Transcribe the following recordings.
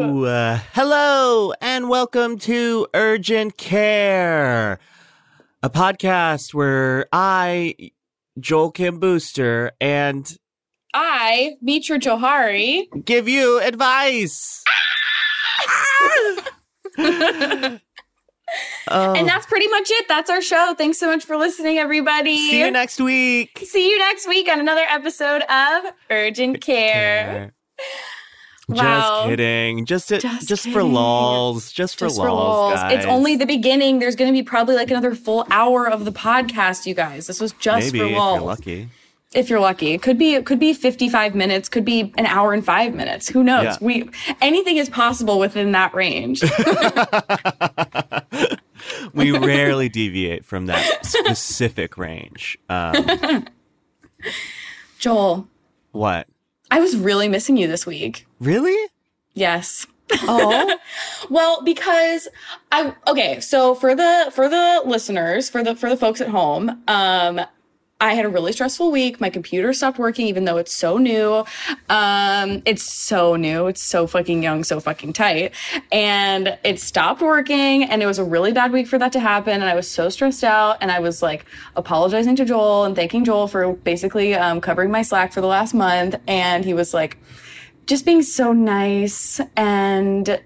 Uh, hello and welcome to Urgent Care, a podcast where I, Joel Kim Booster, and I, Mitra Jouhari. give you advice. Oh, And that's pretty much it. That's our show. Thanks so much for listening, everybody. see you next week. See you next week on another episode of Urgent Care. Just Wow. kidding. Just to, just, Just for lols. Just for Just lols, for lulz. guys. It's only the beginning. There's going to be probably like another full hour of the podcast, you guys. This was just Maybe for if you're lucky. If you're lucky, it could be it could be 55 minutes, could be an hour and five minutes. Who knows? Yeah. We anything is possible within that range. we rarely deviate from that specific range. Um, Joel, what? I was really missing you this week. Really? Yes. Oh, Well, because I okay, so for the for the listeners, for the for the folks at home, um I had a really stressful week. My computer stopped working even though it's so new. Um it's so new. It's so fucking young, so fucking tight. And it stopped working and it was a really bad week for that to happen and I was so stressed out and I was like apologizing to Joel and thanking Joel for basically um, covering my slack for the last month and he was like just being so nice and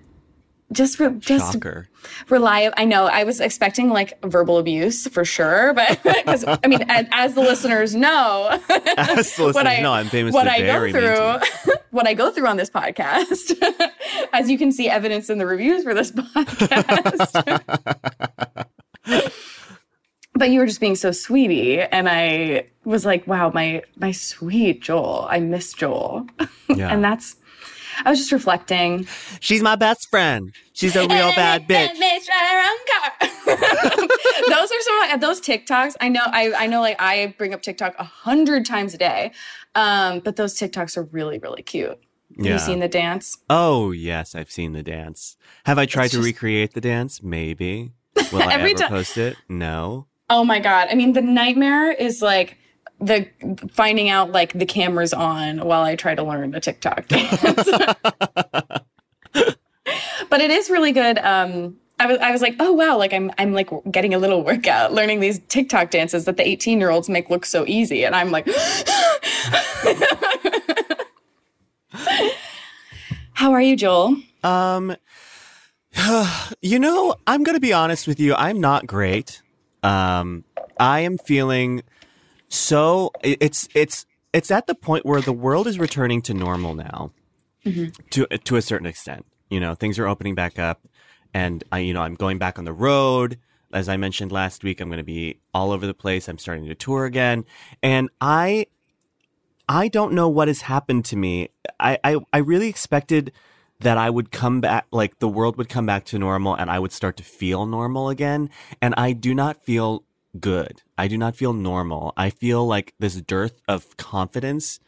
just re- just shocker. reliable. I know I was expecting like verbal abuse for sure, but because I mean, as, as the listeners know, As the what listeners I know, I'm famously what I go very mean to through, what I go through on this podcast, as you can see evidence in the reviews for this podcast. but you were just being so sweetie, and I was like, wow, my my sweet Joel, I miss Joel, Yeah. and that's. I was just reflecting. She's my best friend. She's a real bad bitch. those are some of those TikToks. I know. I I know. Like I bring up TikTok a hundred times a day, um, but those TikToks are really really cute. Have Yeah. you seen the dance? Oh, yes, I've seen the dance. Have I tried It's to just- recreate the dance? Maybe. Will I ever ti- post it? No. Oh my god! I mean, the nightmare is like the finding out like the camera's on while I try to learn a TikTok dance. but it is really good. Um, I was I was like, oh wow, like I'm I'm like getting a little workout learning these TikTok dances that the 18 year olds make look so easy, and I'm like. How are you, Joel? Um, you know, I'm to be honest with you. I'm not great. Um, I am feeling so it's it's it's at the point where the world is returning to normal now, mm-hmm. to to a certain extent. You know, things are opening back up, and I you know I'm going back on the road. As I mentioned last week, I'm going to be all over the place. I'm starting to tour again, and I I don't know what has happened to me. I, I, I really expected that I would come back, like the world would come back to normal and I would start to feel normal again. And I do not feel good. I do not feel normal. I feel like this dearth of confidence.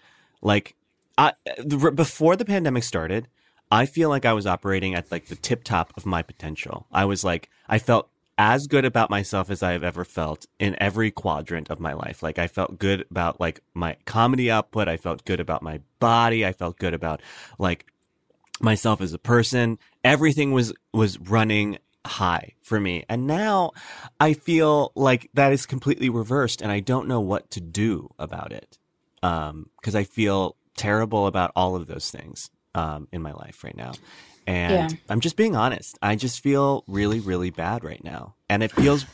Like, I, before the pandemic started, I feel like I was operating at like the tip top of my potential. I was like, I felt as good about myself as I have ever felt in every quadrant of my life. Like I felt good about like my comedy output. I felt good about my body. I felt good about like myself as a person. Everything was was running high for me. And now I feel like that is completely reversed and I don't know what to do about it. Um cuz I feel terrible about all of those things um in my life right now. And Yeah. I'm just being honest. I just feel really, really bad right now. And it feels,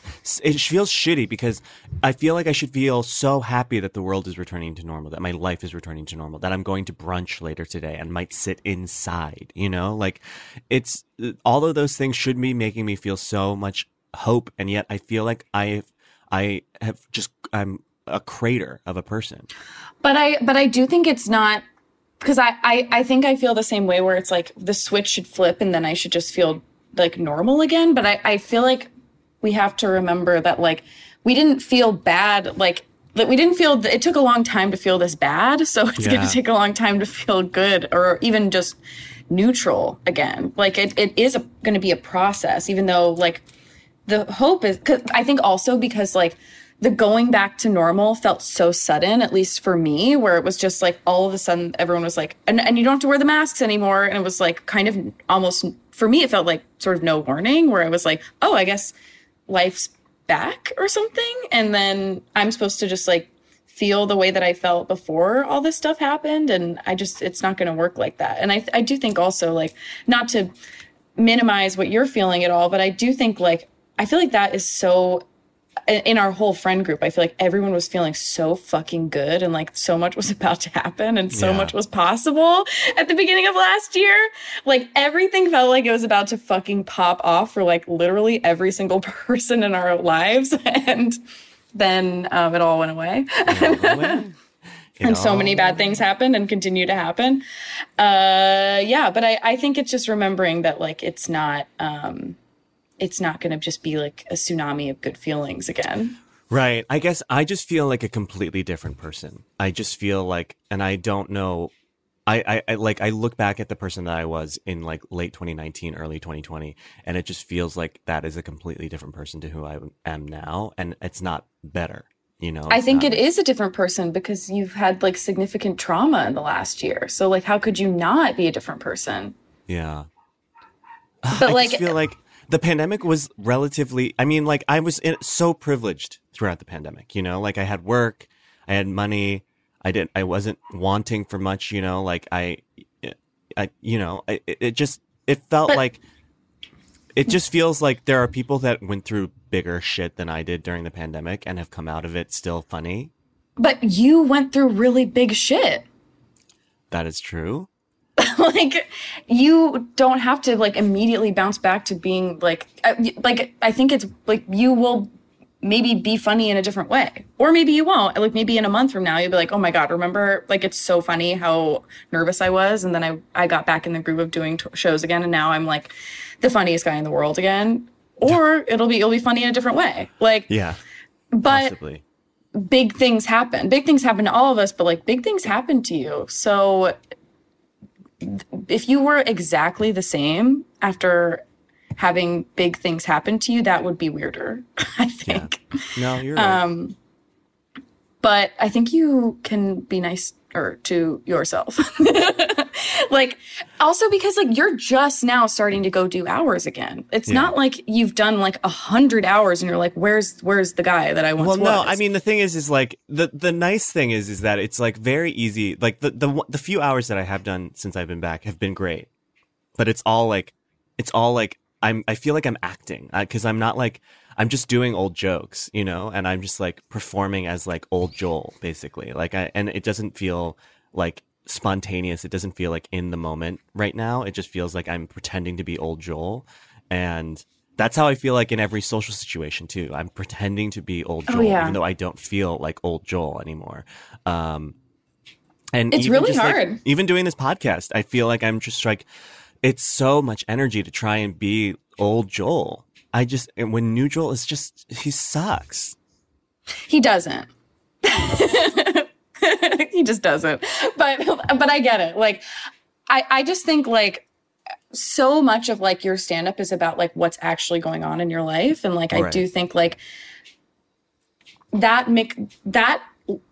it feels shitty because I feel like I should feel so happy that the world is returning to normal, that my life is returning to normal, that I'm going to brunch later today and might sit inside, you know? Like it's, all of those things should be making me feel so much hope. And yet I feel like I, I have just, I'm a crater of a person. But I but I do think it's not because I, I I think I feel the same way where it's like the switch should flip and then I should just feel like normal again. But I, I feel like we have to remember that like we didn't feel bad like that we didn't feel it took a long time to feel this bad. So it's going to take a long time to feel good or even just neutral again. Like it, it is going to be a process even though like the hope is cause i think also because like the going back to normal felt so sudden at least for me where it was just like all of a sudden everyone was like and, and you don't have to wear the masks anymore. And it was like kind of almost for me it felt like sort of no warning where i was like oh i guess life's back or something. And then i'm supposed to just like feel the way that i felt before all this stuff happened. And i just it's not going to work like that. And i i do think also like not to minimize what you're feeling at all but i do think like i feel like that is so in our whole friend group, I feel like everyone was feeling so fucking good and like so much was about to happen and so Yeah. much was possible at the beginning of last year. Like everything felt like it was about to fucking pop off for like literally every single person in our lives. And then um, it all went away. and so many bad things happened and continue to happen. Uh, yeah, but I, I think it's just remembering that like it's not um, it's not going to just be like a tsunami of good feelings again. Right. I guess I just feel like a completely different person. I just feel like, and I don't know. I, I, I like I look back at the person that I was in like late 2019, early 2020, and it just feels like that is a completely different person to who I am now, and it's not better. You know, I think not- it is a different person because you've had like significant trauma in the last year. So like, how could you not be a different person? Yeah. But I like, just feel like the pandemic was relatively. I mean, like I was in, so privileged throughout the pandemic. You know, like I had work, I had money. I didn't. I wasn't wanting for much. You know, like I, I, you know, I, it just it felt But- like. It just feels like there are people that went through bigger shit than I did during the pandemic and have come out of it still funny. but you went through really big shit. That is true. like you don't have to like immediately bounce back to being like uh, y- like I think it's like you will maybe be funny in a different way or maybe you won't like maybe in a month from now you'll be like oh my god remember like it's so funny how nervous i was and then i i got back in the groove of doing t- shows again and now i'm like the funniest guy in the world again or it'll be it'll be funny in a different way like Yeah, but possibly. big things happen. Big things happen to all of us, but like big things happen to you. So if you were exactly the same after having big things happen to you, that would be weirder, I think. No, you're right. Um, but I think you can be nice or to yourself. like also because like you're just now starting to go do hours again. It's Yeah. not like you've done like a hundred hours and you're like, where's where's the guy that I once well was? no i mean the thing is is like the the nice thing is is that it's like very easy like the the the few hours that i have done since i've been back have been great but it's all like it's all like i'm i feel like i'm acting uh, because i'm not like i'm just doing old jokes you know and i'm just like performing as like old joel basically like i and it doesn't feel like spontaneous it doesn't feel like in the moment right now it just feels like i'm pretending to be old joel and that's how I feel like in every social situation too. I'm pretending to be old Oh, Joel, yeah. even though I don't feel like old Joel anymore. Um, and It's really just, like, hard. even doing this podcast, I feel like I'm just like, it's so much energy to try and be old Joel. I just when Neutral is just he sucks. He doesn't. he just doesn't. But but I get it. Like I I just think like so much of like your stand up is about like what's actually going on in your life and like I do think like that make that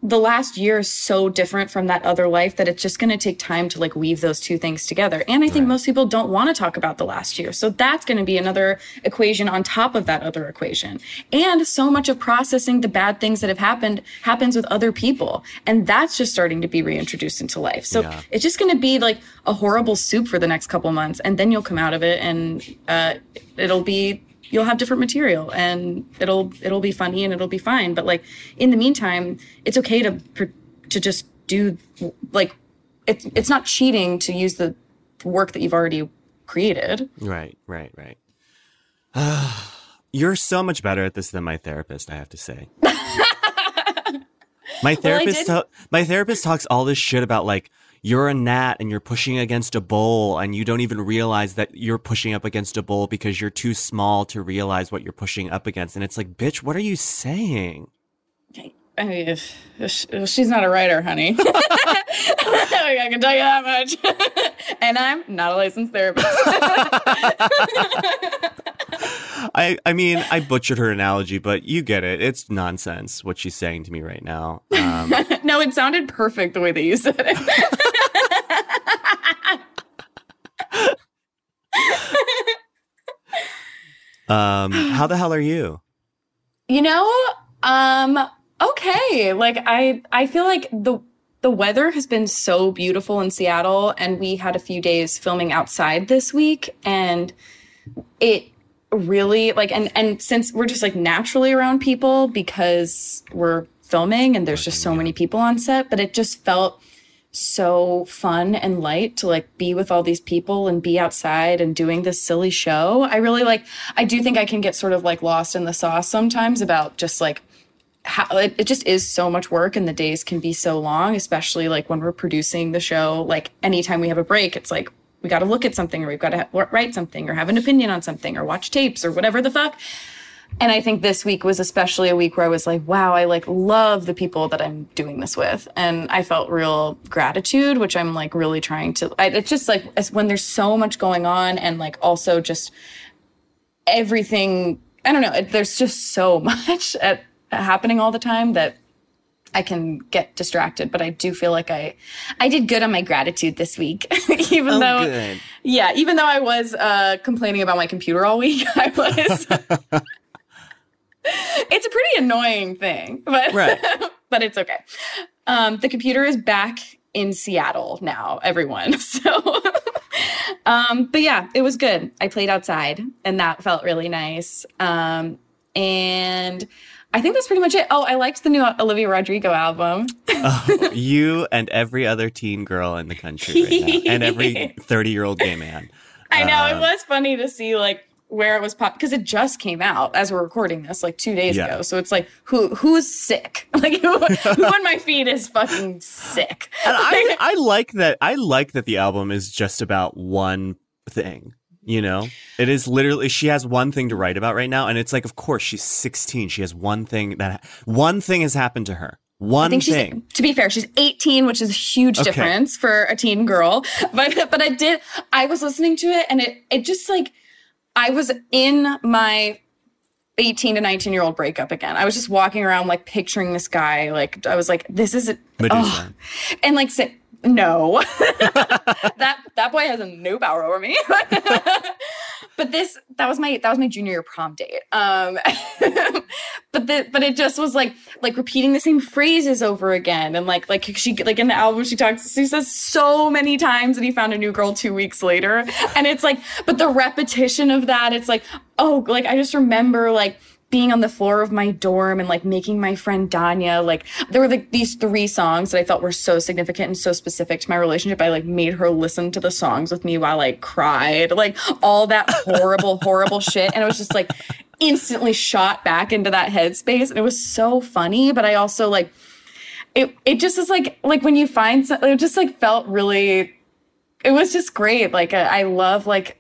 the last year is so different from that other life that it's just going to take time to like weave those two things together. And I think most people don't want to talk about the last year. So that's going to be another equation on top of that other equation. And so much of processing the bad things that have happened happens with other people. And that's just starting to be reintroduced into life. So Yeah. it's just going to be like a horrible soup for the next couple months. And then you'll come out of it and uh, it'll be you'll have different material and it'll it'll be funny and it'll be fine but like in the meantime it's okay to to just do like it's it's not cheating to use the work that you've already created Right, right, right. You're so much better at this than my therapist, I have to say. my therapist ta- my therapist talks all this shit about like you're a gnat and you're pushing against a bowl and you don't even realize that you're pushing up against a bowl because you're too small to realize what you're pushing up against. And it's like, bitch, what are you saying? I mean, if- if she's not a writer, honey. I can tell you that much. and I'm not a licensed therapist. I, I mean, I butchered her analogy, but you get it. It's nonsense what she's saying to me right now. Um, no, it sounded perfect the way that you said it. um, how the hell are you? You know, um, okay. Like I I feel like the the weather has been so beautiful in Seattle and we had a few days filming outside this week and it really like and and since we're just like naturally around people because we're filming and there's just so many people on set, but it just felt so fun and light to like be with all these people and be outside and doing this silly show. I really like I do think I can get sort of like lost in the sauce sometimes about just like how it, it just is so much work and the days can be so long, especially like when we're producing the show. Like anytime we have a break, it's like we got to look at something or we've got to ha- write something or have an opinion on something or watch tapes or whatever the fuck. And I think this week was especially a week where I was like, wow, I like love the people that I'm doing this with. And I felt real gratitude, which I'm like really trying to, I, it's just like it's when there's so much going on and like also just everything, I don't know, it, there's just so much at, happening all the time that I can get distracted, but I do feel like I, I did good on my gratitude this week, even Oh, though, good. yeah, even though I was uh, complaining about my computer all week, I was. It's a pretty annoying thing, but Right. but it's okay. Um, the computer is back in Seattle now, everyone. So, um, but yeah, it was good. I played outside, and that felt really nice. Um, and I think that's pretty much it. Oh, I liked the new Olivia Rodrigo album. you and every other teen girl in the country right now, and every 30 year old gay man. I know it was funny to see like where it was pop because it just came out as we're recording this like two days Yeah. ago. So it's like who who's sick? Like who, who on my feed is fucking sick? And I, I like that. I like that the album is just about one thing. You know, it is literally she has one thing to write about right now, and it's like, of course, she's 16. She has one thing that one thing has happened to her. One I think she's thing. to be fair, she's 18, which is a huge Okay. difference for a teen girl. But but I did I was listening to it and it it just like I was in my 18 to 19 year old breakup again. I was just walking around like picturing this guy. Like I was like, this is Medusa. and like no. That that boy has no power over me. But this that was my that was my junior year prom date. Um but the but it just was like like repeating the same phrases over again. And like like she like in the album she talks she says so many times that he found a new girl two weeks later. And it's like but the repetition of that it's like oh like i just remember like being on the floor of my dorm and like making my friend Danya like there were like these three songs that I felt were so significant and so specific to my relationship. I like made her listen to the songs with me while I cried, like all that horrible, horrible shit. And it was just like instantly shot back into that headspace. And it was so funny, but I also like it it just is like like when you find something it just like felt really it was just great. Like I, I love like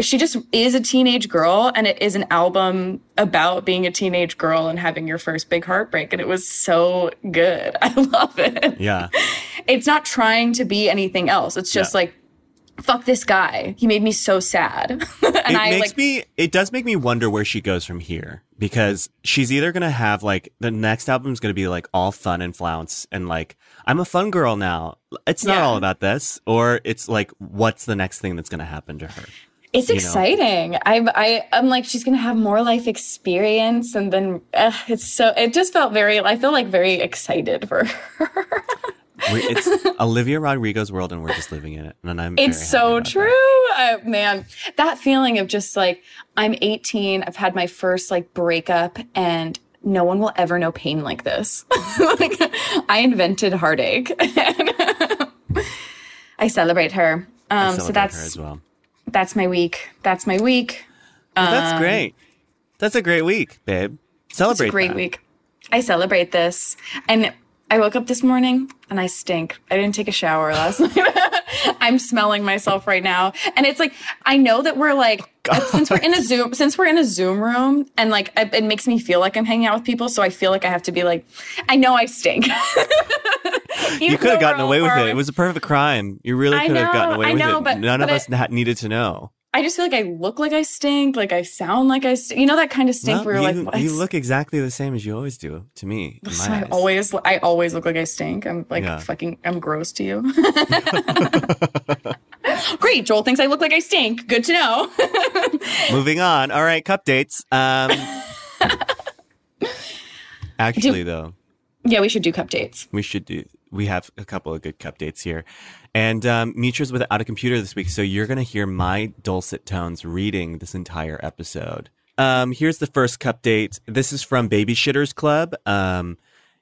she just is a teenage girl and it is an album about being a teenage girl and having your first big heartbreak and it was so good. I love it. Yeah. it's not trying to be anything else. It's just Yeah. like fuck this guy. He made me so sad. And it i makes like me it does make me wonder where she goes from here because she's either gonna have like the next album's gonna be like all fun and flounce and like i'm a fun girl now. It's not Yeah. all about this or it's like what's the next thing that's gonna happen to her it's know? exciting i'm i i'm like she's gonna have more life experience and then uh, it's so it just felt very i feel like very excited for her it's olivia rodrigo's world and we're just living in it and i'm It's so true. Uh, man, that feeling of just like, I'm 18, I've had my first like breakup, and no one will ever know pain like this. like, I invented heartache. I celebrate her. I Um, so that's her as well that's my week. That's my week. that's um, great that's a great week babe It's celebrate a great that. week. I celebrate this. And I woke up this morning and I stink. I didn't take a shower last night. I'm smelling myself right now. And it's like, I know that we're like, oh, since we're in a Zoom, since we're in a Zoom room and like, it, it makes me feel like I'm hanging out with people. So I feel like I have to be like, I know I stink. You could have gotten away with it. It was a perfect crime. You really could have gotten away I with it. but- None of but us na- needed to know. I just feel like I look like I stink, like I sound like I stink. You know that kind of stink Well, where you're you, like, you look exactly the same as you always do to me. My I eyes. always, I always look like I stink. I'm like Yeah. fucking, I'm gross to you. Great, Joel thinks I look like I stink. Good to know. Moving on. All right, cup dates. Um, actually, though, yeah, we should do cup dates. we should do. We have a couple of good cup dates here, and um, Mitra's without a computer this week, so you're going to hear my dulcet tones reading this entire episode. Um, here's the first cup date. This is from Baby Shitters Club. Um,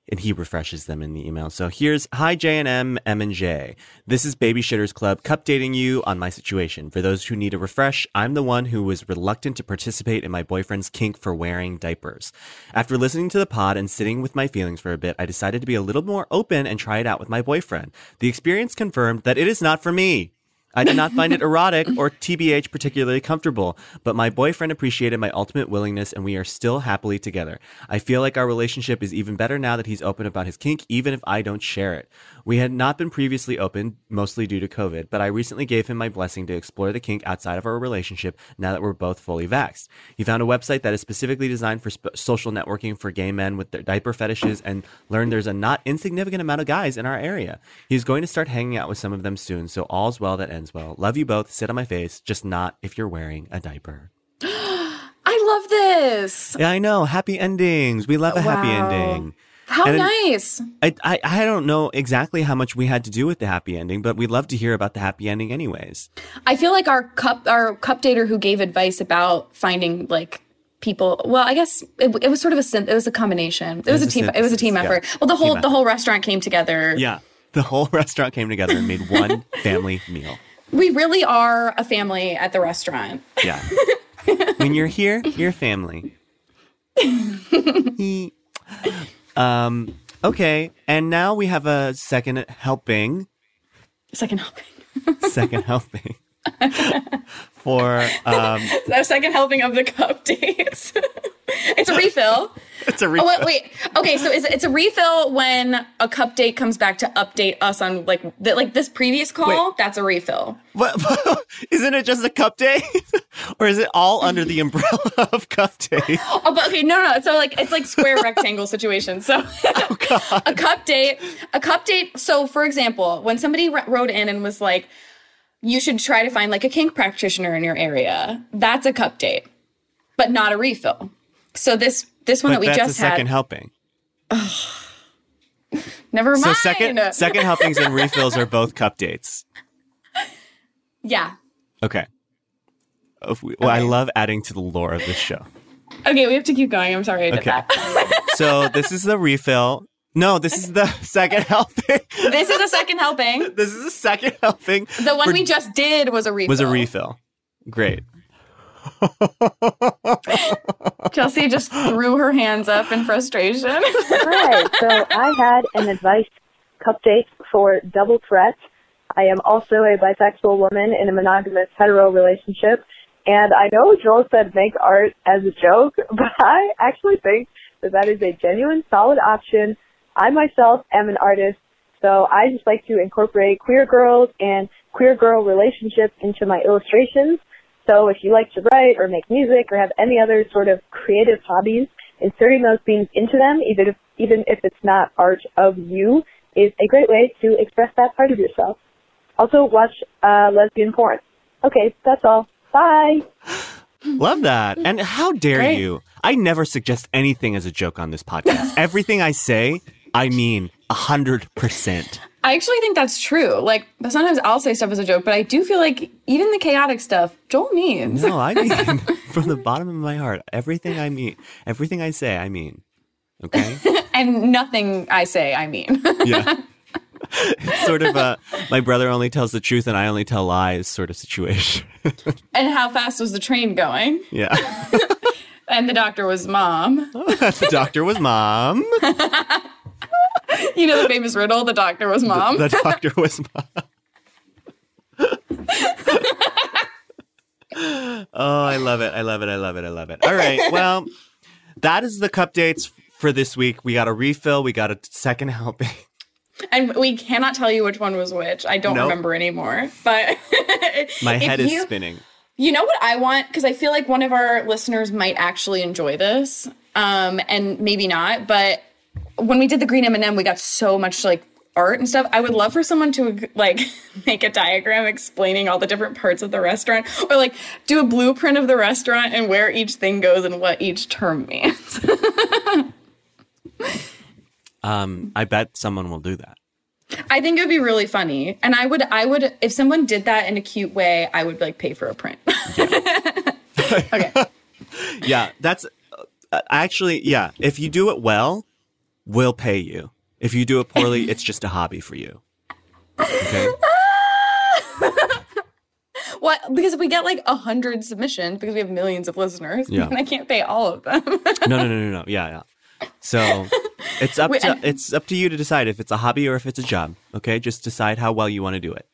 and he refreshes them in the email. So here's hi J and M, M and J. This is Baby Shitters Club cup dating you on my situation. For those who need a refresh, I'm the one who was reluctant to participate in my boyfriend's kink for wearing diapers. After listening to the pod and sitting with my feelings for a bit, I decided to be a little more open and try it out with my boyfriend. The experience confirmed that it is not for me. I did not find it erotic or TBH particularly comfortable, but my boyfriend appreciated my ultimate willingness and we are still happily together. I feel like our relationship is even better now that he's open about his kink, even if I don't share it. We had not been previously open, mostly due to COVID, but I recently gave him my blessing to explore the kink outside of our relationship now that we're both fully vaxxed. He found a website that is specifically designed for sp- social networking for gay men with their diaper fetishes and learned there's a not insignificant amount of guys in our area. He's going to start hanging out with some of them soon, so all's well that ends well. Love you both. Sit on my face, just not if you're wearing a diaper. I love this. Yeah, I know. Happy endings. We love a happy ending. How And nice. I, I I don't know exactly how much we had to do with the happy ending, but we'd love to hear about the happy ending anyways. I feel like our cup, our cup dater who gave advice about finding like people. Well, I guess it, it was sort of a it was a combination. It, was, was a team. It was a team effort. yeah. Well, the whole Team the whole restaurant came together. Yeah. The whole restaurant came together and made one family meal. We really are a family at the restaurant. Yeah. when you're here, you're family. um okay, and now we have a second helping, Second helping. second helping for um a second helping of the cup dates. it's a refill. it's a refill. Oh wait, wait. Okay, so is it, it's a refill when a cup date comes back to update us on like the, like this previous call. Wait. That's a refill. But isn't it just a cup date, or is it all under the umbrella of cup day? Oh, but okay, no, no. no. So like it's like square rectangle situation. So Oh, a cup date, a cup date. So for example, when somebody wrote in and was like, "You should try to find like a kink practitioner in your area," that's a cup date, but not a refill. So this this one But that we that's a just second had, helping. never mind. So second second helpings and refills are both cup dates. yeah. Okay. We- well, I love adding to the lore of this show. Okay, we have to keep going. I'm sorry I did Okay. that. So this is the refill. No, this is the second helping. this is a second helping. this is the second helping. The one for- we just did was a refill. was a refill. Great. Chelsea just threw her hands up in frustration. Hi. So I had an advice cup date for double threat. I am also a bisexual woman in a monogamous hetero relationship. And I know Joel said make art as a joke, but I actually think that that is a genuine, solid option. I myself am an artist, so I just like to incorporate queer girls and queer girl relationships into my illustrations. So if you like to write or make music or have any other sort of creative hobbies, inserting those themes into them, even if, even if it's not art of you, is a great way to express that part of yourself. Also, watch uh, lesbian porn. Okay, that's all. Bye. Love that. And how dare Great. you? I never suggest anything as a joke on this podcast. Everything I say, I mean a hundred percent. I actually think that's true. Like sometimes I'll say stuff as a joke, but I do feel like even the chaotic stuff, Joel means. No, I mean from the bottom of my heart, everything I mean, everything I say, I mean. Okay? And nothing I say, I mean. Yeah. It's sort of a my brother only tells the truth and I only tell lies sort of situation. and how fast was the train going? yeah. And the doctor was mom. the doctor was mom. You know the famous riddle, the doctor was mom. The doctor was mom. oh, I love it. I love it. I love it. I love it. All right. Well, that is the cup dates for this week. We got a refill. We got a second helping. and we cannot tell you which one was which. I don't Nope. remember anymore. But My head is you- spinning. You know what I want? Because I feel like one of our listeners might actually enjoy this, um, and maybe not. But when we did the green M and m we got so much like art and stuff. I would love for someone to like make a diagram explaining all the different parts of the restaurant, or like do a blueprint of the restaurant and where each thing goes and what each term means. Um, I bet someone will do that. I think it would be really funny, and I would, I would, if someone did that in a cute way, I would like pay for a print. okay. Yeah, that's uh, actually yeah. If you do it well, we'll pay you. If you do it poorly, it's just a hobby for you. Okay. What? Because if we get like a hundred submissions, because we have millions of listeners, Yeah. and I can't pay all of them. No, no, no, no, no. Yeah, yeah. So it's up Wait, to and- it's up to you to decide if it's a hobby or if it's a job. Okay, just decide how well you want to do it.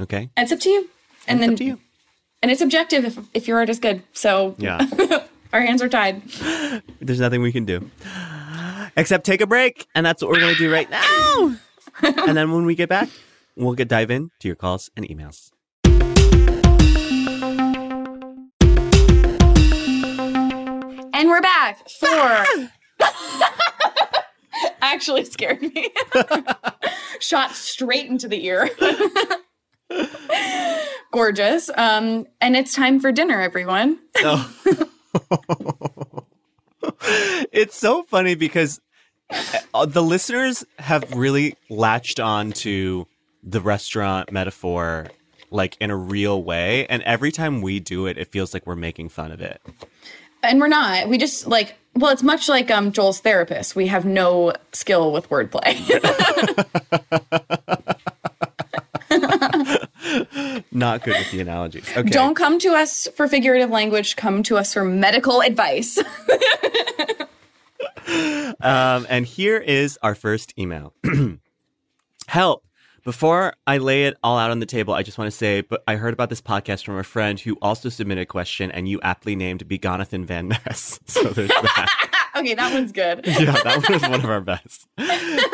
Okay, it's up to you, and it's then up to you. and it's objective if if your art is good. So Yeah, our hands are tied. there's nothing we can do except take a break, and that's what we're gonna do right now. and then when we get back, we'll get dive in to your calls and emails. And we're back for. Actually scared me. Shot straight into the ear. Gorgeous. Um, and it's time for dinner, everyone. Oh. it's so funny because the listeners have really latched on to the restaurant metaphor like in a real way and every time we do it it feels like we're making fun of it And we're not. We just like well, it's much like um Joel's therapist. We have no skill with wordplay. not good with the analogies okay Don't come to us for figurative language, come to us for medical advice. Um, and here is our first email. Help. Before I lay it all out on the table, I just want to say, but I heard about this podcast from a friend who also submitted a question, and you aptly named Begonathan Van Ness. So there's that. okay, that one's good. yeah, that one was one of our best.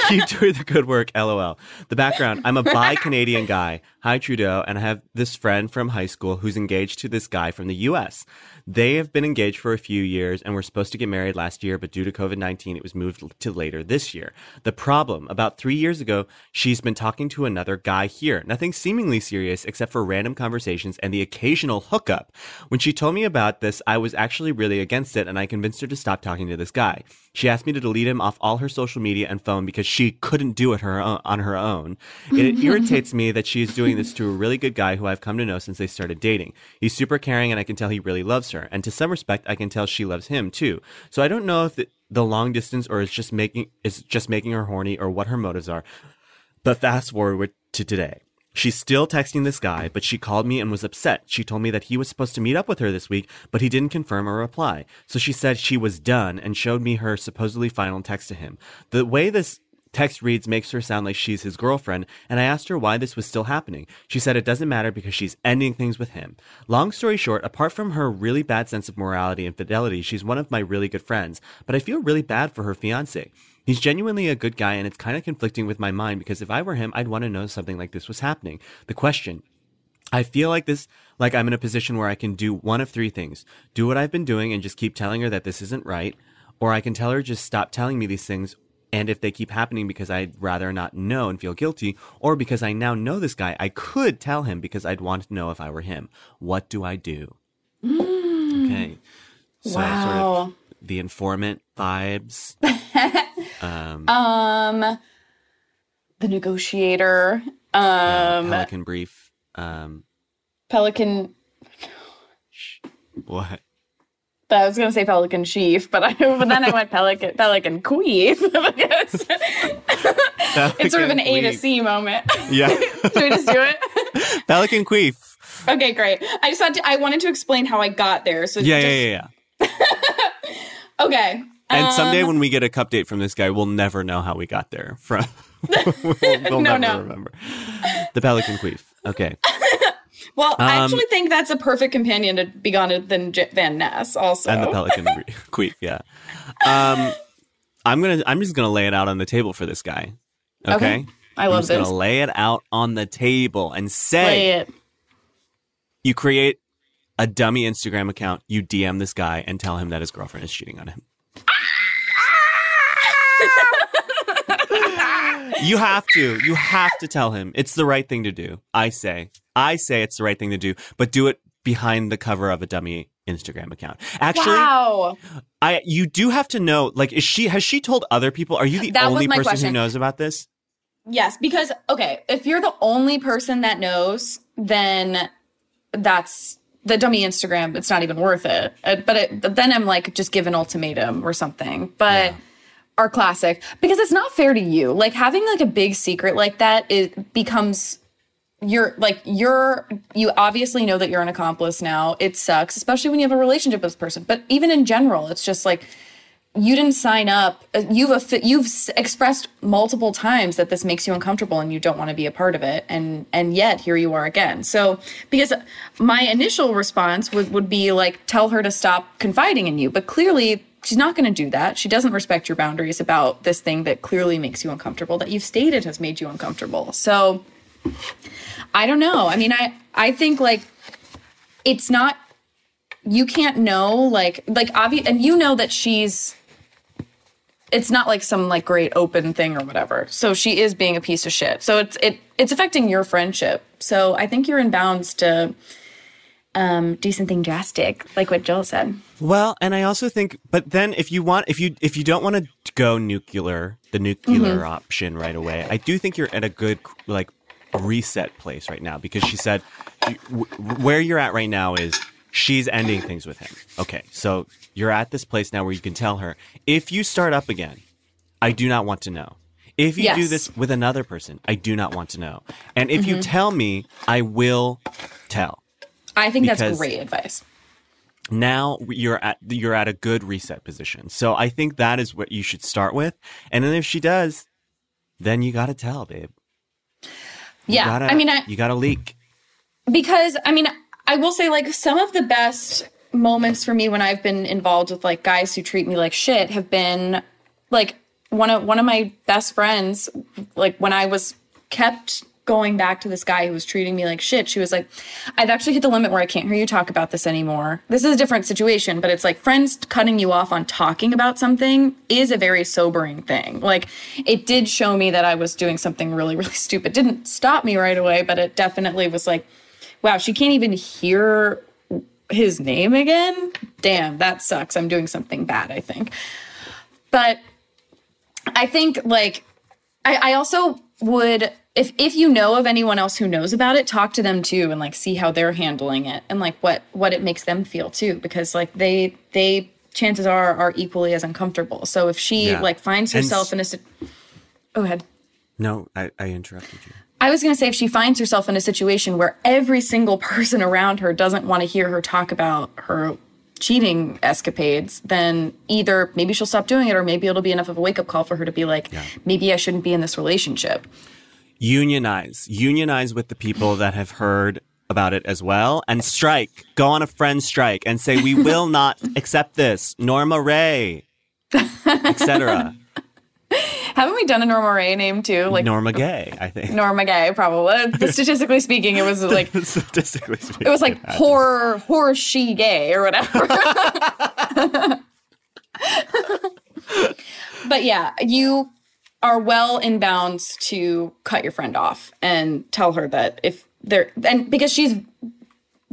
Keep doing the good work, lol. The background I'm a bi Canadian guy. Hi, Trudeau. And I have this friend from high school who's engaged to this guy from the US. They have been engaged for a few years and were supposed to get married last year, but due to COVID 19, it was moved to later this year. The problem about three years ago, she's been talking to another guy here. Nothing seemingly serious except for random conversations and the occasional hookup. When she told me about this, I was actually really against it and I convinced her to stop talking to this guy. She asked me to delete him off all her social media and phone because she couldn't do it her own, on her own. It irritates me that she is doing this to a really good guy who I've come to know since they started dating. He's super caring and I can tell he really loves her. And to some respect, I can tell she loves him too. So I don't know if the, the long distance or is just making is just making her horny or what her motives are. But fast forward to today. She's still texting this guy, but she called me and was upset. She told me that he was supposed to meet up with her this week, but he didn't confirm or reply. So she said she was done and showed me her supposedly final text to him. The way this text reads makes her sound like she's his girlfriend, and I asked her why this was still happening. She said it doesn't matter because she's ending things with him. Long story short, apart from her really bad sense of morality and fidelity, she's one of my really good friends, but I feel really bad for her fiance. He's genuinely a good guy, and it's kind of conflicting with my mind because if I were him, I'd want to know something like this was happening. The question I feel like this, like I'm in a position where I can do one of three things do what I've been doing and just keep telling her that this isn't right, or I can tell her just stop telling me these things. And if they keep happening because I'd rather not know and feel guilty, or because I now know this guy, I could tell him because I'd want to know if I were him. What do I do? Mm. Okay. So sort of the informant vibes. um, Um the negotiator. Um Pelican brief. Um, Pelican what? I was gonna say Pelican Chief, but I but then I went Pelican Pelican Queef because it's sort of an A to C moment. Yeah. Should we just do it? Pelican queef. Okay, great. I just had to I wanted to explain how I got there. So Yeah, just, yeah, yeah, yeah. Okay. And someday Um, when we get a cup date from this guy, we'll never know how we got there from. we'll, we'll No, never no. remember. The Pelican Queef. Okay. Well, I Um, actually think that's a perfect companion to be gone than J- Van Ness. Also, And the Pelican Queef, yeah. Um, I'm gonna. I'm just gonna lay it out on the table for this guy. Okay. Okay. I I'm love just this. gonna lay it out on the table and say it. you create a dummy Instagram account, you DM this guy and tell him that his girlfriend is cheating on him. you have to. You have to tell him. It's the right thing to do. I say. I say it's the right thing to do, but do it behind the cover of a dummy Instagram account. Actually, wow. I you do have to know like is she has she told other people? Are you the That only person who knows about this? Yes, because okay, if you're the only person that knows, then that's the dummy Instagram. It's not even worth it. Uh, But it, but then I'm like, just give an ultimatum or something. But our classic because it's not fair to you. Like having like a big secret like that it becomes you're like you're you obviously know that you're an accomplice now. It sucks, especially when you have a relationship with this person. But even in general, it's just like you didn't sign up. You've you've expressed multiple times that this makes you uncomfortable and you don't want to be a part of it, and and yet here you are again. So because my initial response would would be like tell her to stop confiding in you, but clearly she's not going to do that. She doesn't respect your boundaries about this thing that clearly makes you uncomfortable that you've stated has made you uncomfortable. So I don't know. I mean, I I think like it's not you can't know like like obvious and you know that she's it's not like some like great open thing or whatever. So she is being a piece of shit. So it's it it's affecting your friendship. So I think you're in bounds to um do something drastic, like what Joel said. Well, and I also think, but then if you want, if you if you don't want to go nuclear, the nuclear Mm-hmm. option right away, I do think you're at a good like reset place right now because she said w- where you're at right now is she's ending things with him. Okay, so you're at this place now where you can tell her if you start up again, I do not want to know. If you do this with another person, I do not want to know. And if Mm-hmm. you tell me, I will tell. I think that's great advice. now you're at you're at a good reset position. So I think that is what you should start with. And then if she does, then you got to tell, babe. You Yeah. gotta- I mean I you got to leak. because I mean, I will say like some of the best moments for me when I've been involved with like guys who treat me like shit have been like one of one of my best friends like when I was kept going back to this guy who was treating me like shit she was like I've actually hit the limit where I can't hear you talk about this anymore. This is a different situation, but it's like friends cutting you off on talking about something is a very sobering thing. Like it did show me that I was doing something really really stupid. Didn't stop me right away, but it definitely was like wow, she can't even hear his name again. Damn, that sucks. I'm doing something bad, I think. But I think like I, I also would if if you know of anyone else who knows about it, talk to them too and like see how they're handling it and like what what it makes them feel too. Because like they they chances are are equally as uncomfortable. So if she Yeah. like finds herself s- in a Go ahead. No, I, I interrupted you. I was going to say if she finds herself in a situation where every single person around her doesn't want to hear her talk about her cheating escapades, then either maybe she'll stop doing it or maybe it'll be enough of a wake up call for her to be like, maybe I shouldn't be in this relationship. Unionize. Unionize with the people that have heard about it as well and strike. Go on a friend strike and say we will not accept this. Norma Rae, etc. Haven't we done a Norma Rae name too? Like Norma Gay, I think. Norma Gay, probably. Statistically speaking, it was like Statistically speaking. it was like horror horror she gay or whatever. but yeah, you are well in bounds to cut your friend off and tell her that if there and because she's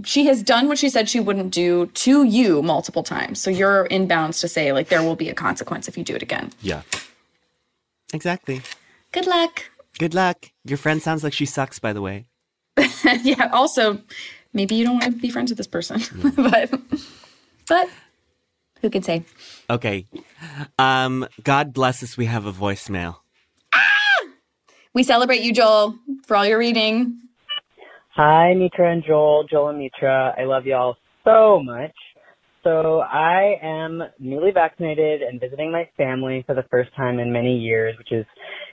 she has done what she said she wouldn't do to you multiple times. So you're in bounds to say like there will be a consequence if you do it again. Yeah. Exactly. Good luck. Good luck. Your friend sounds like she sucks, by the way. yeah, also maybe you don't want to be friends with this person. but but who can say? Okay. Um, God bless us. We have a voicemail. We celebrate you, Joel, for all your reading. Hi, Mitra and Joel, Joel and Mitra. I love y'all so much. So I am newly vaccinated and visiting my family for the first time in many years, which is,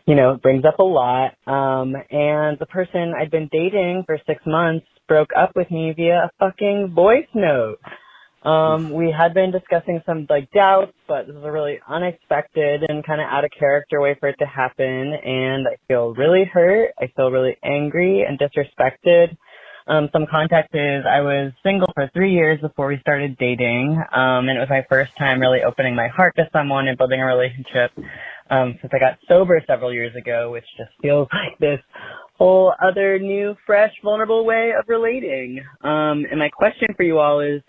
you know, brings up a lot. Um, and the person I'd been dating for six months broke up with me via a fucking voice note. Um, we had been discussing some like doubts, but this is a really unexpected and kind of out of character way for it to happen. And I feel really hurt. I feel really angry and disrespected. Um, some context is I was single for three years before we started dating. Um, and it was my first time really opening my heart to someone and building a relationship. Um, since I got sober several years ago, which just feels like this whole other new, fresh, vulnerable way of relating. Um, and my question for you all is,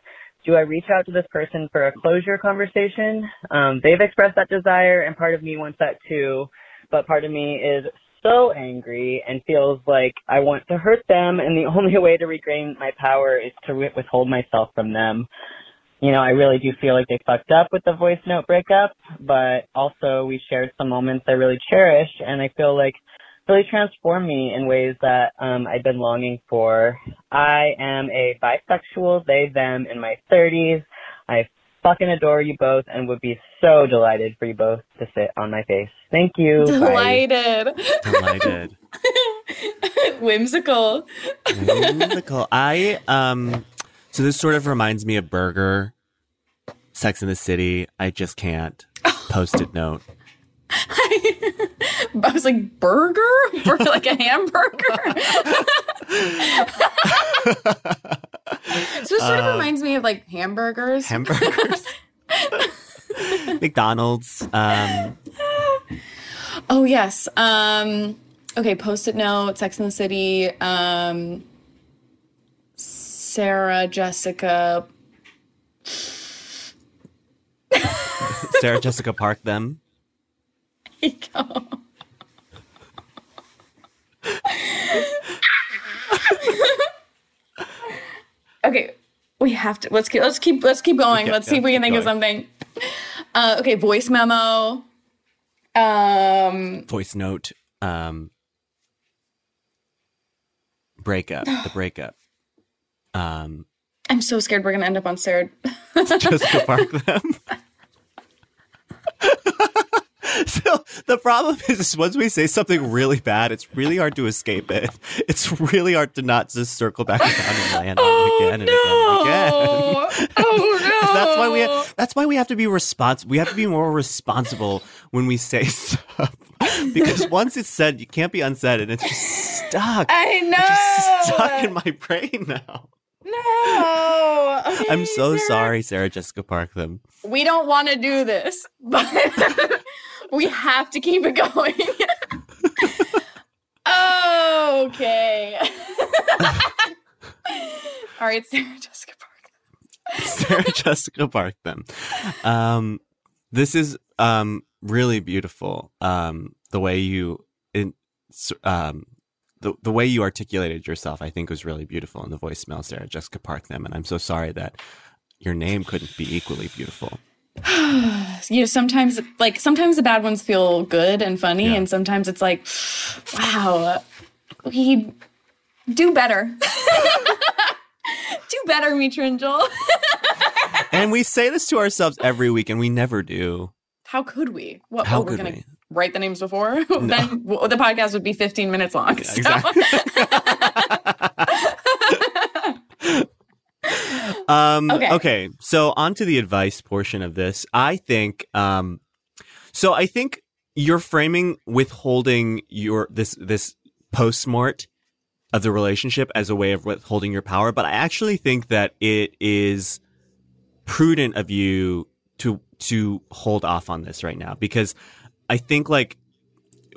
do I reach out to this person for a closure conversation? Um, they've expressed that desire and part of me wants that too, but part of me is so angry and feels like I want to hurt them and the only way to regain my power is to withhold myself from them. You know, I really do feel like they fucked up with the voice note breakup, but also we shared some moments I really cherish and I feel like really transformed me in ways that um, I've been longing for. I am a bisexual, they, them, in my 30s. I fucking adore you both and would be so delighted for you both to sit on my face. Thank you. Bye. Delighted. Delighted. Whimsical. Whimsical. I um so this sort of reminds me of Burger, Sex in the City. I just can't. Post-it note. I was like, burger? Bur- like a hamburger? so this sort of Uh, reminds me of like hamburgers. Hamburgers. McDonald's. Um oh, yes. Um, okay, post it note, Sex in the City, um, Sarah, Jessica. Sarah Jessica Park them. There you go. okay, we have to let's keep let's keep let's keep going. Okay, let's see if we can think keep of something. Uh, okay, voice memo. Um, Voice note. Um breakup. The breakup. Um I'm so scared we're gonna end up on Sarah. Jessica Park them. so the problem is, is once we say something really bad, it's really hard to escape it. It's really hard to not just circle back around and land on it again and again and again. Oh no! That's why we have, oh. that's why we have to be responsible. We have to be more responsible when we say stuff because once it's said, you can't be unsaid, and it's just stuck. I know. It's just stuck in my brain now. No. Okay, I'm so Sarah. sorry, Sarah Jessica Park them. We don't want to do this, but we have to keep it going. okay. All right, Sarah Jessica Parker. Sarah Jessica Park them. Um, this is um really beautiful. Um, the way you in um the the way you articulated yourself, I think was really beautiful in the voicemail, Sarah Jessica Park them. And I'm so sorry that your name couldn't be equally beautiful. You know, sometimes like sometimes the bad ones feel good and funny, Yeah. and sometimes it's like, wow, we do better. do me, Mitringel. And we say this to ourselves every week, and we never do. How could we? What? How oh, we're could gonna we? write the names before. then well, the podcast would be 15 minutes long. so- Exactly. Um, Okay. okay. So on to the advice portion of this. I think, um, so I think you're framing withholding your, this, this post-mort of the relationship as a way of withholding your power. But I actually think that it is prudent of you to, to hold off on this right now because I think like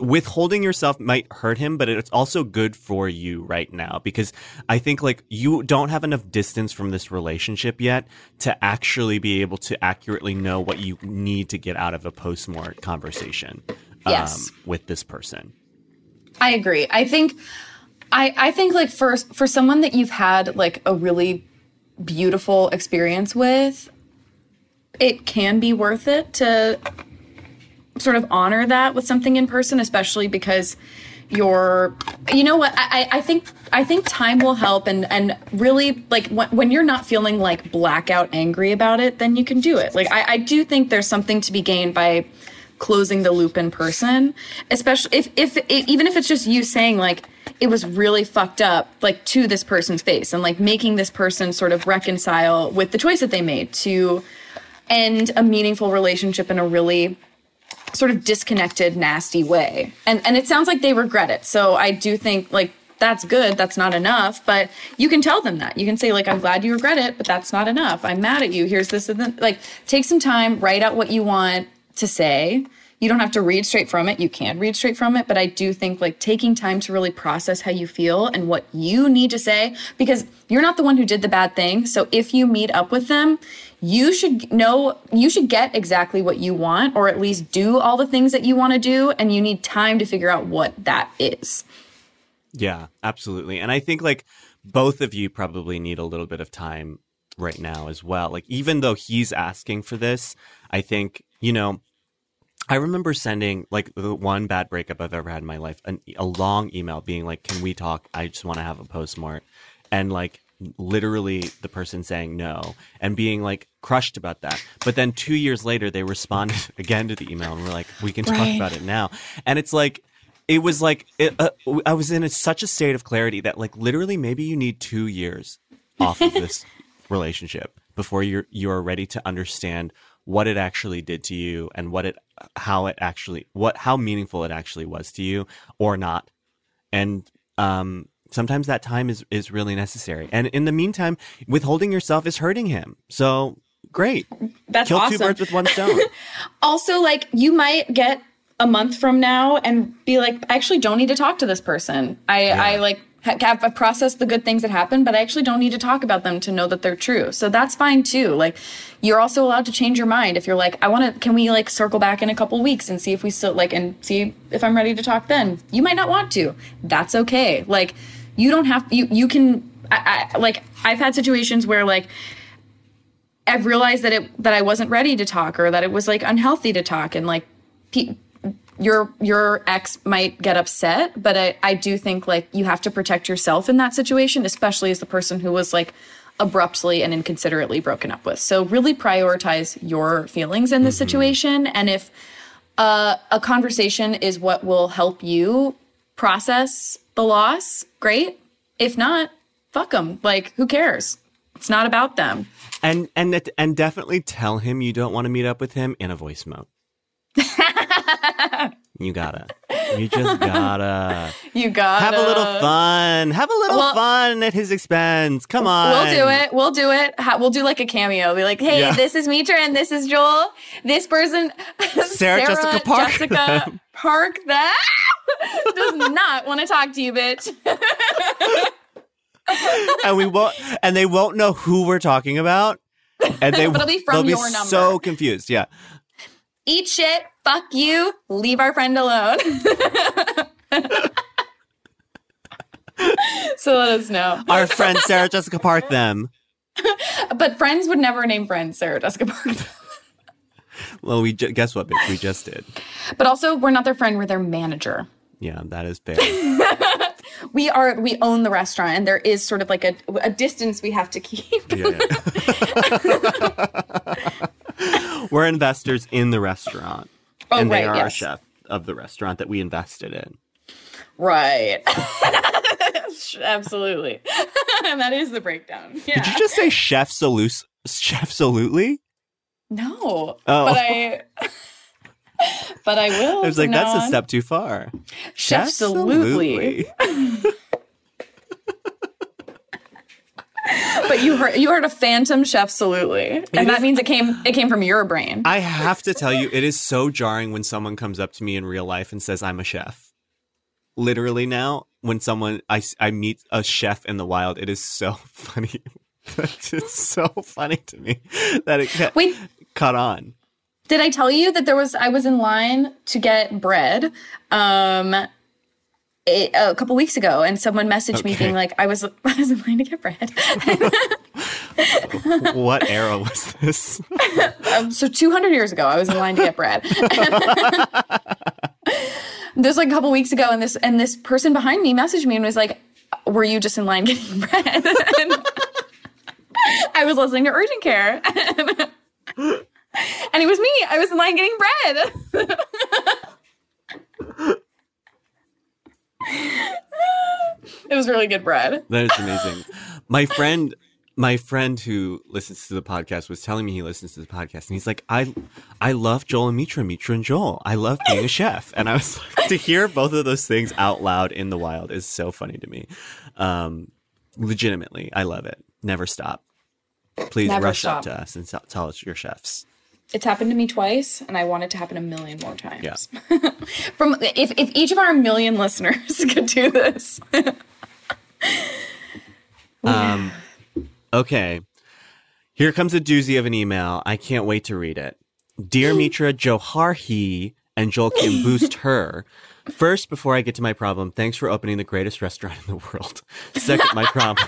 withholding yourself might hurt him, but it's also good for you right now because I think like you don't have enough distance from this relationship yet to actually be able to accurately know what you need to get out of a post-mort conversation um, Yes. with this person. I agree. I think I I think like for for someone that you've had like a really beautiful experience with, it can be worth it to sort of honor that with something in person, especially because your you know what I, I think i think time will help and and really like when, when you're not feeling like blackout angry about it then you can do it. Like I, I do think there's something to be gained by closing the loop in person especially if if even if it's just you saying like it was really fucked up like to this person's face and like making this person sort of reconcile with the choice that they made to end a meaningful relationship in a really sort of disconnected, nasty way. And and it sounds like they regret it. So I do think like that's good. That's not enough. But you can tell them that. You can say like, I'm glad you regret it, but that's not enough. I'm mad at you. Here's this and then like take some time, write out what you want to say. You don't have to read straight from it. You can read straight from it, but I do think like taking time to really process how you feel and what you need to say because you're not the one who did the bad thing. So if you meet up with them, you should know you should get exactly what you want or at least do all the things that you want to do and you need time to figure out what that is yeah absolutely and i think like both of you probably need a little bit of time right now as well like even though he's asking for this i think you know I remember sending like the one bad breakup I've ever had in my life, an, a long email being like, "Can we talk? I just want to have a postmort." And like literally the person saying no and being like crushed about that. But then two years later, they responded again to the email and were like, we can talk Right. about it now. And it's like, it was like, it, uh, I was in a, such a state of clarity that like literally maybe you need two years off of this relationship before you're, you are ready to understand what it actually did to you and what it, how it actually, what, how meaningful it actually was to you or not. And, um, sometimes that time is is really necessary. And in the meantime, withholding yourself is hurting him. So great, that's kill awesome two birds with one stone. also like you might get a month from now and be like i actually don't need to talk to this person i i like have I've processed the good things that happened but i actually don't need to talk about them to know that they're true. So that's fine too. Like you're also allowed to change your mind if you're like i want to can we like circle back in a couple weeks and see if we still like and see if i'm ready to talk then? You might not want to. That's okay. Like you don't have you you can I, I like i've had situations where like I've realized that it that I wasn't ready to talk or that it was like unhealthy to talk and like pe- your your ex might get upset, but I I do think like you have to protect yourself in that situation, especially as the person who was like abruptly and inconsiderately broken up with. So really prioritize your feelings in this situation and if uh, a conversation is what will help you process the loss, great. If not, fuck them. Like who cares? It's not about them. and and that- and definitely tell him you don't want to meet up with him in a voice mode. you gotta. You just gotta You got to have a little fun. Have a little Well- fun at his expense. Come on. We'll do it. We'll do it. We'll do like a cameo. Be like, hey, Yeah. this is Mitra and this is Joel. This person, Sarah Jessica Park Jessica Park, that does not want to talk to you, bitch. and we won't and they won't know who we're talking about. And they it'll be from they'll be your number. so confused. Yeah. Eat shit. Fuck you. Leave our friend alone. so let us know. Our friend Sarah Jessica Park them. But friends would never name friends Sarah Jessica Park. Well, we ju- guess what, bitch? We just did. But also, we're not their friend. We're their manager. Yeah, that is fair. we are we own the restaurant and there is sort of like a, a distance we have to keep Yeah, yeah. We're investors in the restaurant. Oh, and they right, are our yes. chef of the restaurant that we invested in. right absolutely and that is the breakdown yeah Did you just say chef salus chef salutely? no Oh. but i but i will I was like, that's now a step too far. chef absolutely but you heard you heard a phantom chef absolutely and that means it came it came from your brain I have to tell you, it is so jarring when someone comes up to me in real life and says, I'm a chef. Literally now, when someone, I I meet a chef in the wild, it is so funny. it's so funny to me that it ca- wait caught on. Did I tell you that there was I was in line to get bread um a, a couple weeks ago and someone messaged me being like I was I was in line to get bread. What era was this? um, so 200 years ago I was in line to get bread. this like a couple weeks ago, and this and this person behind me messaged me and was like, "Were you just in line getting bread?" And I was listening to Urgent Care, and, it was me. I was in line getting bread. It was really good bread. That is amazing. my friend, my friend who listens to the podcast was telling me he listens to the podcast, and he's like, "I, I love Joel and Mitra, Mitra and Joel. I love being a chef." And I was like, to hear both of those things out loud in the wild is so funny to me. Um, legitimately, I love it. Never stop. Please Never rush stop. up to us and tell- tell us you're chefs. It's happened to me twice, and I want it to happen a million more times. Yeah. From if if each of our million listeners could do this. Um, okay. Here comes a doozy of an email. I can't wait to read it. Dear Mitra, Jouhari and Joel Kim Booster. First, before I get to my problem, thanks for opening the greatest restaurant in the world. Second, my problem.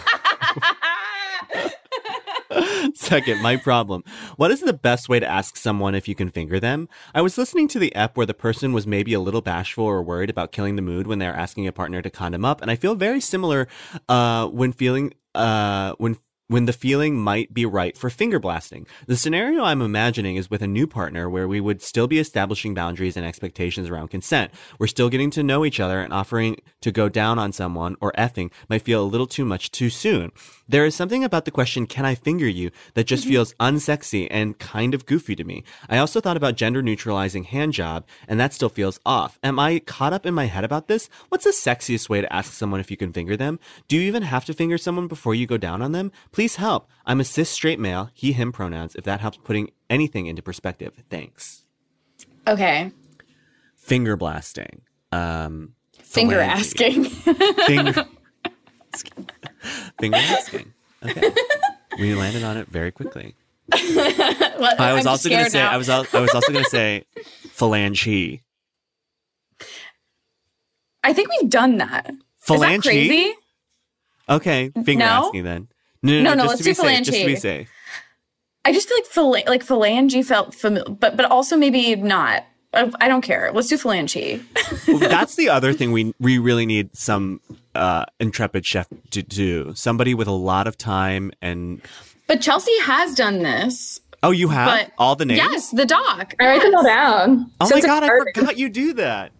Second, my problem. What is the best way to ask someone if you can finger them? I was listening to the ep where the person was maybe a little bashful or worried about killing the mood when they're asking a partner to condom up, and I feel very similar uh, when feeling uh, when when the feeling might be right for finger blasting. The scenario I'm imagining is with a new partner where we would still be establishing boundaries and expectations around consent. We're still getting to know each other and offering to go down on someone or effing might feel a little too much too soon. There is something about the question, can I finger you, that just feels unsexy and kind of goofy to me. I also thought about gender neutralizing hand job, and that still feels off. Am I caught up in my head about this? What's the sexiest way to ask someone if you can finger them? Do you even have to finger someone before you go down on them? Please help. I'm a cis straight male, he, him pronouns, if that helps putting anything into perspective. Thanks. Okay. Finger blasting. Um, Finger asking. Finger. Finger asking. Okay. We landed on it very quickly. Well, I was I'm also going to say. now. I was. al- I was also going to say, phalange. I think we've done that. Is Phalange. that crazy? Okay, finger No? asking then. No, no, No, no. no, just let's do safe. Just to be safe. I just feel like phila- like phalange felt familiar, but but also maybe not. I, I don't care. Let's do phalange. Well, That's the other thing we we really need some uh, intrepid chef to do. Somebody with a lot of time and. But Chelsea has done this. Oh, you have But all the names. Yes, the doc. I write them all down. Oh So my it's a god, I forgot you do that.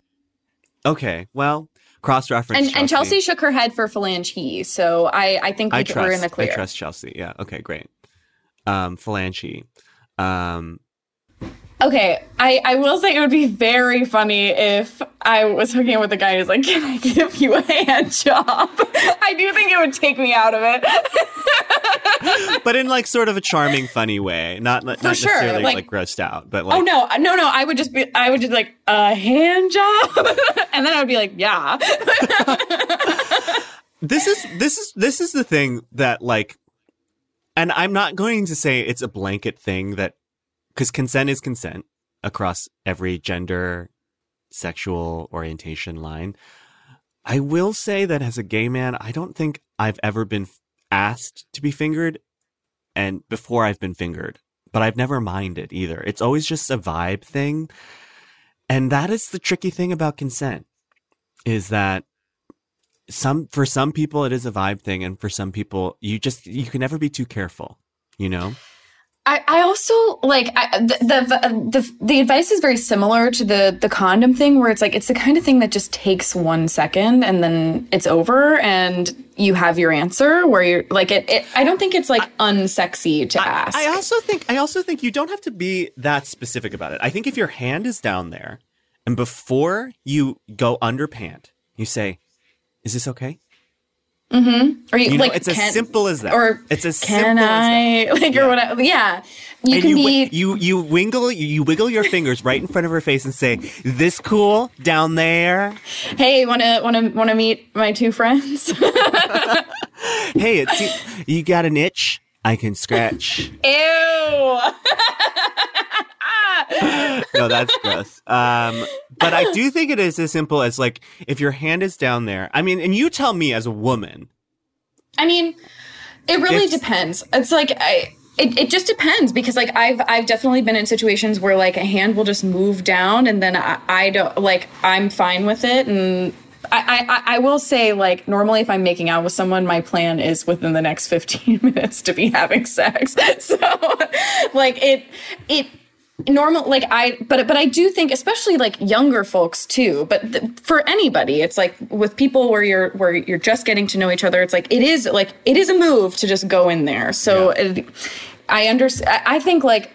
Okay, well, cross reference. And, and Chelsea shook her head for phalange. So I, I think we, I are trust. in the clear. I trust Chelsea. Yeah. Okay. Great. Um, phalange. Um, Okay, I, I will say it would be very funny if I was hooking up with a guy who's like, "Can I give you a hand job?" I do think it would take me out of it. but in like sort of a charming, funny way, not not For sure, necessarily like, like- grossed out, but oh, like oh no, no, no! I would just be, I would just like a hand job, and then I would be like, "Yeah." this is this is this is the thing that like, and I'm not going to say it's a blanket thing that because consent is consent across every gender, sexual orientation line. I will say that as a gay man, I don't think I've ever been asked to be fingered and before I've been fingered, but I've never minded either. It's always just a vibe thing. And that is the tricky thing about consent is that some for some people it is a vibe thing and for some people you just you can never be too careful, you know? I, I also like I, the, the the the advice is very similar to the the condom thing where it's like it's the kind of thing that just takes one second and then it's over and you have your answer where you're like it, it I don't think it's like unsexy to ask. I also think I also think you don't have to be that specific about it. I think if your hand is down there and before you go under pant, you say, "Is this okay?" Or you, You know, like it's as simple as that. or it's as can simple as I like Yeah. or whatever yeah you and can you, be you you wiggle you, you wiggle your fingers right in front of her face and say, "This cool down there." hey want to want to want to meet my two friends Hey, it's, you got an itch? I can scratch. ew no, that's gross. Um, but I do think it is as simple as like if your hand is down there. I mean, and you tell me as a woman. I mean, it really If- depends. It's like I it, it just depends because like I've I've definitely been in situations where like a hand will just move down and then I, I don't like I'm fine with it and I, I I will say like normally if I'm making out with someone my plan is within the next 15 minutes to be having sex so like it it normal like i but but i do think especially like younger folks too but th- for anybody it's like with people where you're where you're just getting to know each other it's like it is like it is a move to just go in there. So it, i understand i think like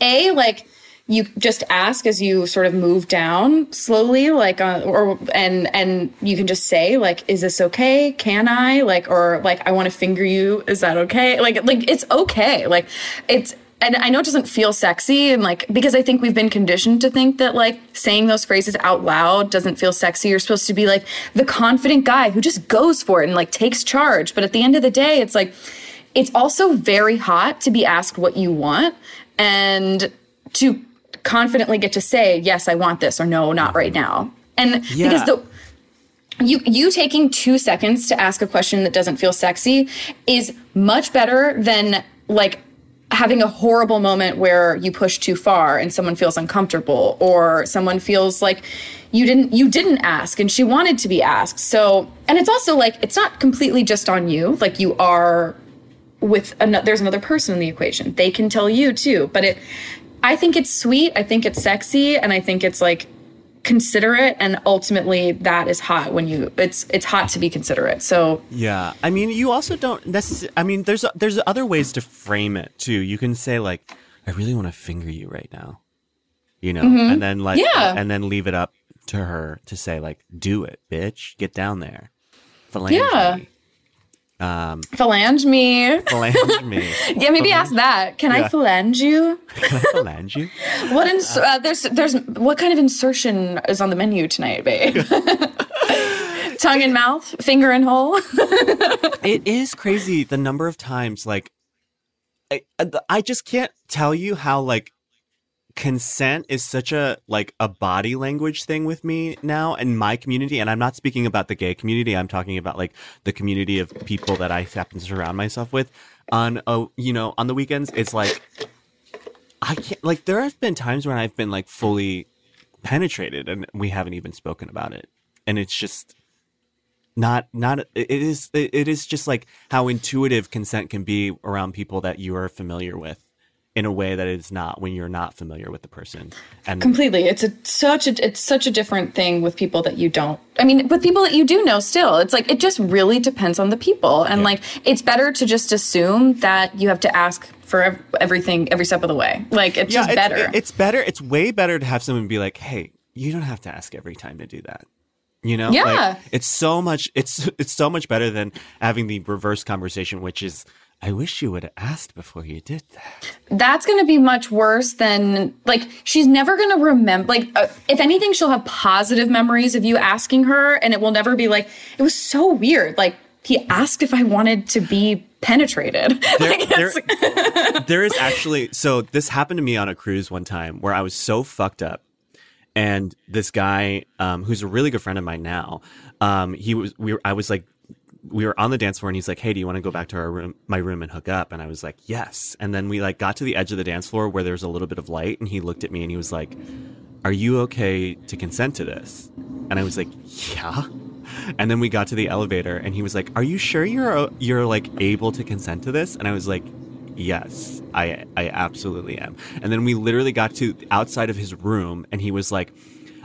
a like you just ask as you sort of move down slowly like uh, or and and you can just say like is this okay? Can i? Like or like i want to finger you. Is that okay? Like like it's okay. Like it's and I know it doesn't feel sexy and like because I think we've been conditioned to think that like saying those phrases out loud doesn't feel sexy. You're supposed to be like the confident guy who just goes for it and like takes charge. But at the end of the day, it's like it's also very hot to be asked what you want and to confidently get to say, yes, I want this or no, not right now. And Yeah. because the you you taking two seconds to ask a question that doesn't feel sexy is much better than like having a horrible moment where you push too far and someone feels uncomfortable or someone feels like you didn't you didn't ask and she wanted to be asked. So and it's also like it's not completely just on you. Like you are with another there's another person in the equation. They can tell you too but it i think it's sweet. I think it's sexy. And i think it's like considerate and ultimately that is hot when you it's it's hot to be considerate so Yeah, I mean, you also don't necessarily. I mean, there's there's other ways to frame it too. You can say like, "I really want to finger you right now," you know, and then like, Mm-hmm. Yeah. and then leave it up to her to say like, "Do it, bitch, get down there, phalange Yeah. me, um, phalange me. Phalange me, yeah maybe ask that. Can i Yeah. phalange you? Can I phalange you." what ins- uh, there's there's what kind of insertion is on the menu tonight babe? Tongue and mouth finger and hole? It is crazy the number of times like I, I just can't tell you how like consent is such a like a body language thing with me now in my community and i'm not speaking about the gay community i'm talking about like the community of people that i happen to surround myself with on oh you know on the weekends. It's like i can't like there have been times when i've been like fully penetrated and we haven't even spoken about it. And it's just not not it is it is just like how intuitive consent can be around people that you are familiar with in a way that it's not when you're not familiar with the person. And completely. It's a such a it's such a different thing with people that you don't i mean with people that you do know still. It's like it just really depends on the people. And like it's better to just assume that you have to ask for everything every step of the way. Like it's just it's, better. it's better it's way better to have someone be like hey you don't have to ask every time to do that. You know? Like, Yeah. it's so much it's it's so much better than having the reverse conversation which is i wish you would have asked before you did that that's going to be much worse than like she's never going to remember like uh, if anything she'll have positive memories of you asking her and it will never be like it was so weird like he asked if i wanted to be penetrated there, there, there is actually so this happened to me on a cruise one time where I was so fucked up, and this guy, um, who's a really good friend of mine now, um, he was we were, I was like. We were on the dance floor and he's like, "Hey, do you want to go back to our room, my room, and hook up?" And I was like, "Yes." And then we like got to the edge of the dance floor where there was a little bit of light, and he looked at me and he was like, "Are you okay to consent to this?" And I was like, "Yeah." And then we got to the elevator, and he was like, "Are you sure you're you're like able to consent to this?" And I was like, "Yes, I I absolutely am." And then we literally got to outside of his room, and he was like,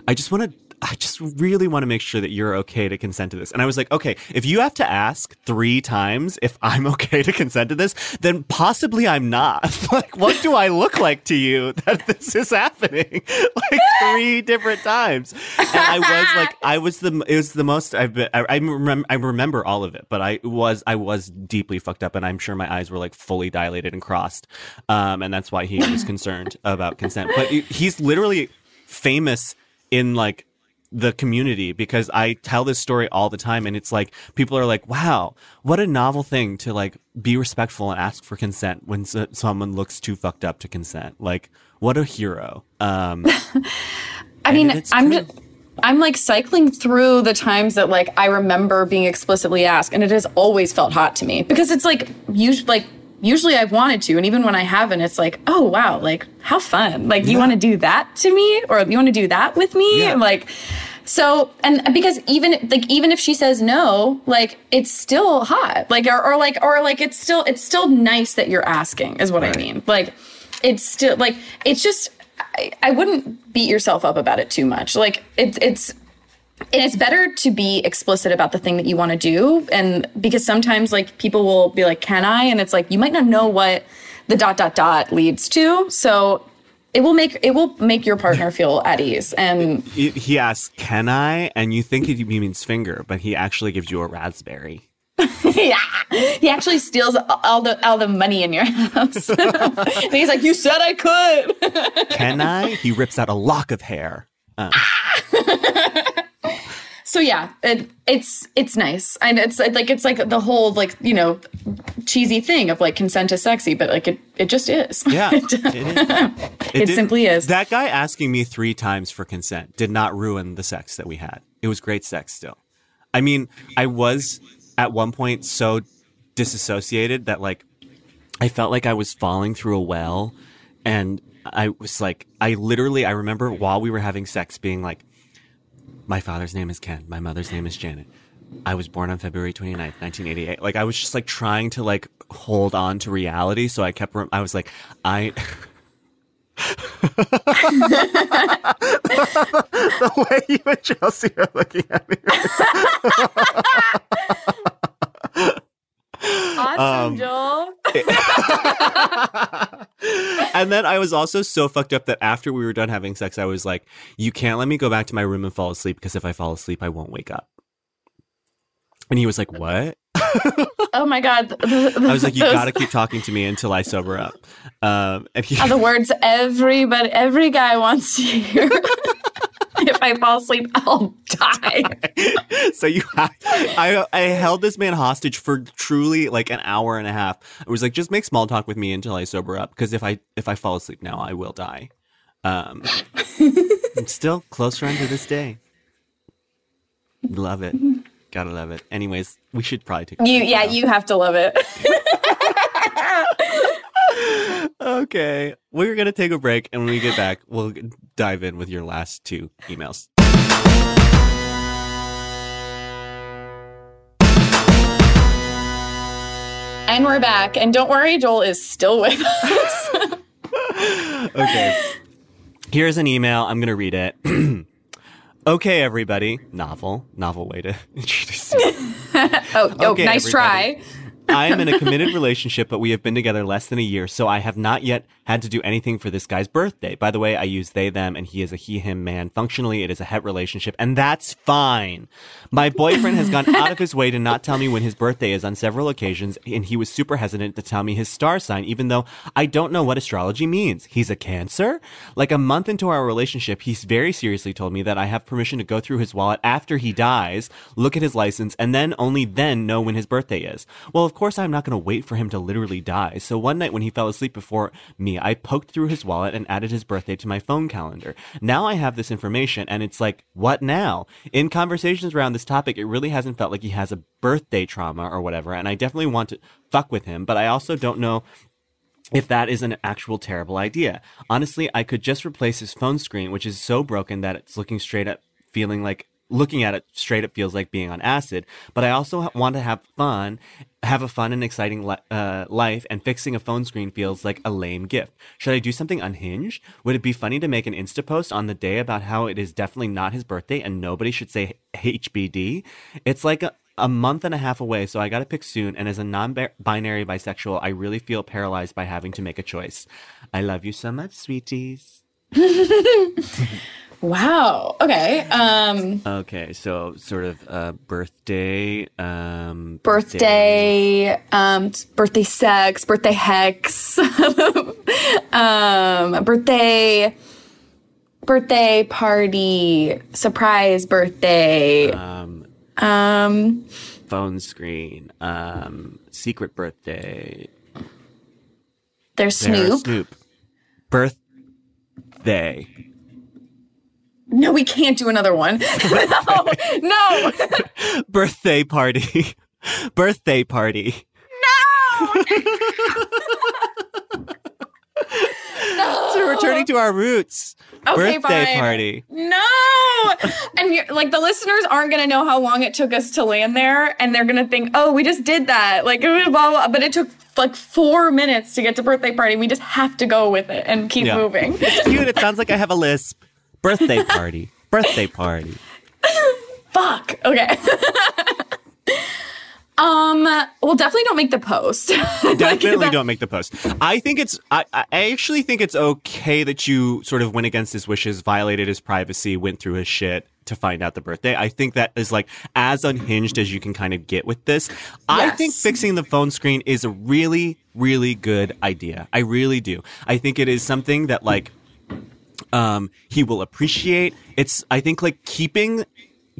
"I just want to." I just really want to make sure that you're okay to consent to this. And I was like, okay, if you have to ask three times if I'm okay to consent to this, then possibly I'm not. like, what do I look like to you that this is happening? like three different times. And I was like, I was the, it was the most I've been, I, I, remember, I remember all of it, but I was, I was deeply fucked up and I'm sure my eyes were like fully dilated and crossed. Um, and that's why he was concerned about consent. But he's literally famous in like, the community because I tell this story all the time and it's like people are like, "Wow, what a novel thing to like be respectful and ask for consent when s- someone looks too fucked up to consent." Like, what a hero. Um I mean, I'm just, I'm like cycling through the times that like I remember being explicitly asked, and it has always felt hot to me because it's like usually like usually I've wanted to, and even when I haven't, it's like, oh wow, like how fun! Like you want to do that to me, or you want to do that with me, Yeah. like. So and because even like even if she says no, like it's still hot. Like or, or like or like it's still it's still nice that you're asking is what I mean. Like it's still like it's just I, I wouldn't beat yourself up about it too much. Like it's it's and it's better to be explicit about the thing that you want to do and because sometimes like people will be like can i and it's like you might not know what the dot dot dot leads to so it will make it will make your partner feel at ease and He, asks, "Can I?" And you think he means finger, but he actually gives you a raspberry. yeah he actually steals all the all the money in your house and he's like you said i could Can I? He rips out a lock of hair. Uh, so yeah it, it's it's nice and it's like it's like the whole like you know cheesy thing of like consent is sexy but like it it just is yeah, it, is. It simply is. That guy asking me three times for consent did not ruin the sex that we had. It was great sex still. I mean, I was at one point so disassociated that like I felt like I was falling through a well and I was like I literally I remember while we were having sex being like my father's name is Ken, my mother's name is Janet. I was born on February 29th, 1988. Like I was just like trying to like hold on to reality so I kept rem- I was like I the way you and Chelsea are looking at me. awesome joel and then I was also so fucked up that after we were done having sex, I was like, "You can't let me go back to my room and fall asleep because if I fall asleep, I won't wake up." And he was like, "What?" oh my god I was like, "You Those got to keep talking to me until I sober up." Um, and he, the words everybody every guy wants to hear if i fall asleep i'll die so you, have, I, I held this man hostage for truly like an hour and a half. I was like, "Just make small talk with me until I sober up because if I if I fall asleep now, I will die." Um, I'm still close friend to this day. Love it. Gotta love it. Anyways, we should probably take. you yeah now. you have to love it Okay, we're gonna take a break, and when we get back, we'll dive in with your last two emails. and we're back and don't worry joel is still with us Okay, here's an email. I'm gonna read it. okay, everybody. Novel, novel way to introduce. it. oh, oh Okay, nice everybody. try I am in a committed relationship, but we have been together less than a year, so I have not yet had to do anything for this guy's birthday. By the way, I use they, them, and he is a he, him man. Functionally, it is a het relationship, and that's fine. My boyfriend has gone out of his way to not tell me when his birthday is on several occasions, and he was super hesitant to tell me his star sign, even though I don't know what astrology means. He's a Cancer? Like a month into our relationship, he's very seriously told me that I have permission to go through his wallet after he dies, look at his license, and then only then know when his birthday is. Well, of course, I'm not going to wait for him to literally die. So one night when he fell asleep before me, I poked through his wallet and added his birthday to my phone calendar. Now I have this information, and it's like, what now? In conversations around this topic, it really hasn't felt like he has a birthday trauma or whatever, and I definitely want to fuck with him, but I also don't know if that is an actual terrible idea. Honestly, I could just replace his phone screen, which is so broken that it's looking straight at feeling like looking at it straight up feels like being on acid. But I also want to have fun, have a fun and exciting li- uh, life, and fixing a phone screen feels like a lame gift. Should I do something unhinged? Would it be funny to make an Insta post on the day about how it is definitely not his birthday and nobody should say HBD? It's like a a month and a half away, so I gotta pick soon. And as a non binary bisexual, I really feel paralyzed by having to make a choice. I love you so much, sweeties. wow. Okay um Okay, so sort of uh, birthday, um, birthday, um, birthday sex, birthday hex, um, birthday, birthday party, surprise birthday, um, um, phone screen, um, secret birthday, there's There, Snoop. Snoop, birthday, No, we can't do another one. no, no, birthday party, birthday party. no. So we're returning to our roots. Okay, Birthday fine. party. No. and you're, like the listeners aren't going to know how long it took us to land there and they're going to think, "Oh, we just did that." Like blah, blah, blah. but it took like 4 minutes to get to birthday party. We just have to go with it and keep Yeah. moving. Cute. It sounds like I have a lisp. Birthday party. Birthday party. Fuck. Okay. um, well definitely don't make the post. Definitely don't make the post. I think it's. I, I actually think it's okay that you sort of went against his wishes, violated his privacy, went through his shit to find out the birthday. I think that is like as unhinged as you can kind of get with this. I think fixing the phone screen is a really, really good idea. I really do. I think it is something that like um he will appreciate. It's I think like keeping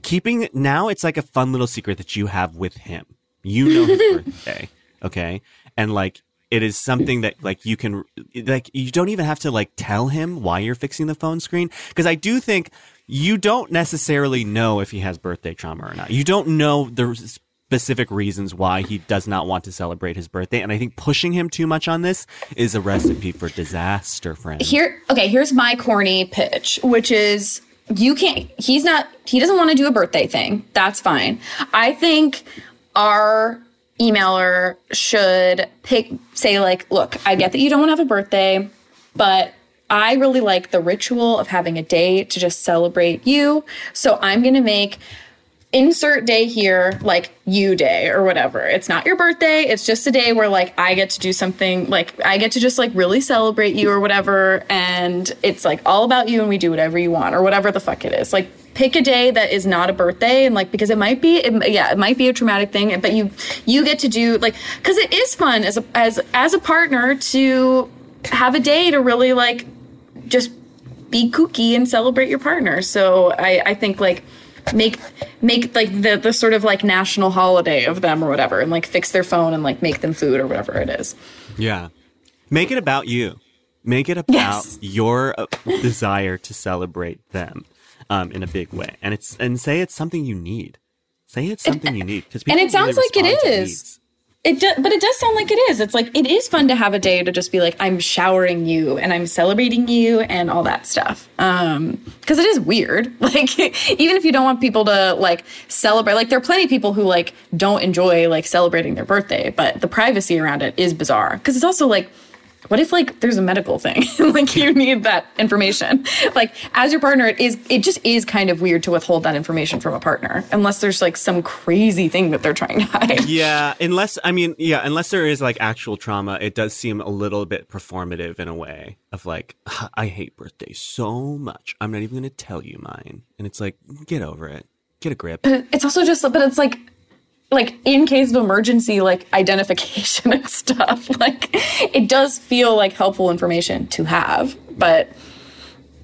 keeping now it's like a fun little secret that you have with him. You know his birthday, okay? And like it is something that like you can like you don't even have to like tell him why you're fixing the phone screen because I do think you don't necessarily know if he has birthday trauma or not. You don't know the specific reasons why he does not want to celebrate his birthday and I think pushing him too much on this is a recipe for disaster, friend. here okay here's my corny pitch which is you can't he's not he doesn't want to do a birthday thing. That's fine. I think our emailer should pick say like look i get that you don't want to have a birthday but i really like the ritual of having a day to just celebrate you. So i'm going to make insert day here like you day or whatever. It's not your birthday. It's just a day where like i get to do something like i get to just like really celebrate you or whatever. And it's like all about you and we do whatever you want or whatever the fuck it is. Like pick a day that is not a birthday and like because it might be it, yeah it might be a traumatic thing but you you get to do like because it is fun as a as as a partner to have a day to really like just be kooky and celebrate your partner. So I, I think like make make like the the sort of like national holiday of them or whatever, and like fix their phone and like make them food or whatever it is. Yeah. Make it about you. Make it about Yes. your uh, desire to celebrate them um, in a big way. And it's and say it's something you need. Say it's something you need because and it sounds like it is. It do, but it does sound like it is. It's like it is fun to have a day to just be like I'm showering you and I'm celebrating you and all that stuff. Um cuz it is weird. Like even if you don't want people to like celebrate like there are plenty of people who like don't enjoy like celebrating their birthday, but the privacy around it is bizarre cuz it's also like what if like there's a medical thing like you need that information like as your partner it is it just is kind of weird to withhold that information from a partner unless there's like some crazy thing that they're trying to hide Yeah, unless I mean, yeah, unless there is like actual trauma, it does seem a little bit performative in a way of like, I hate birthdays so much. I'm not even going to tell you mine. And it's like, get over it. Get a grip. it's also just but it's like like in case of emergency like identification and stuff like it does feel like helpful information to have but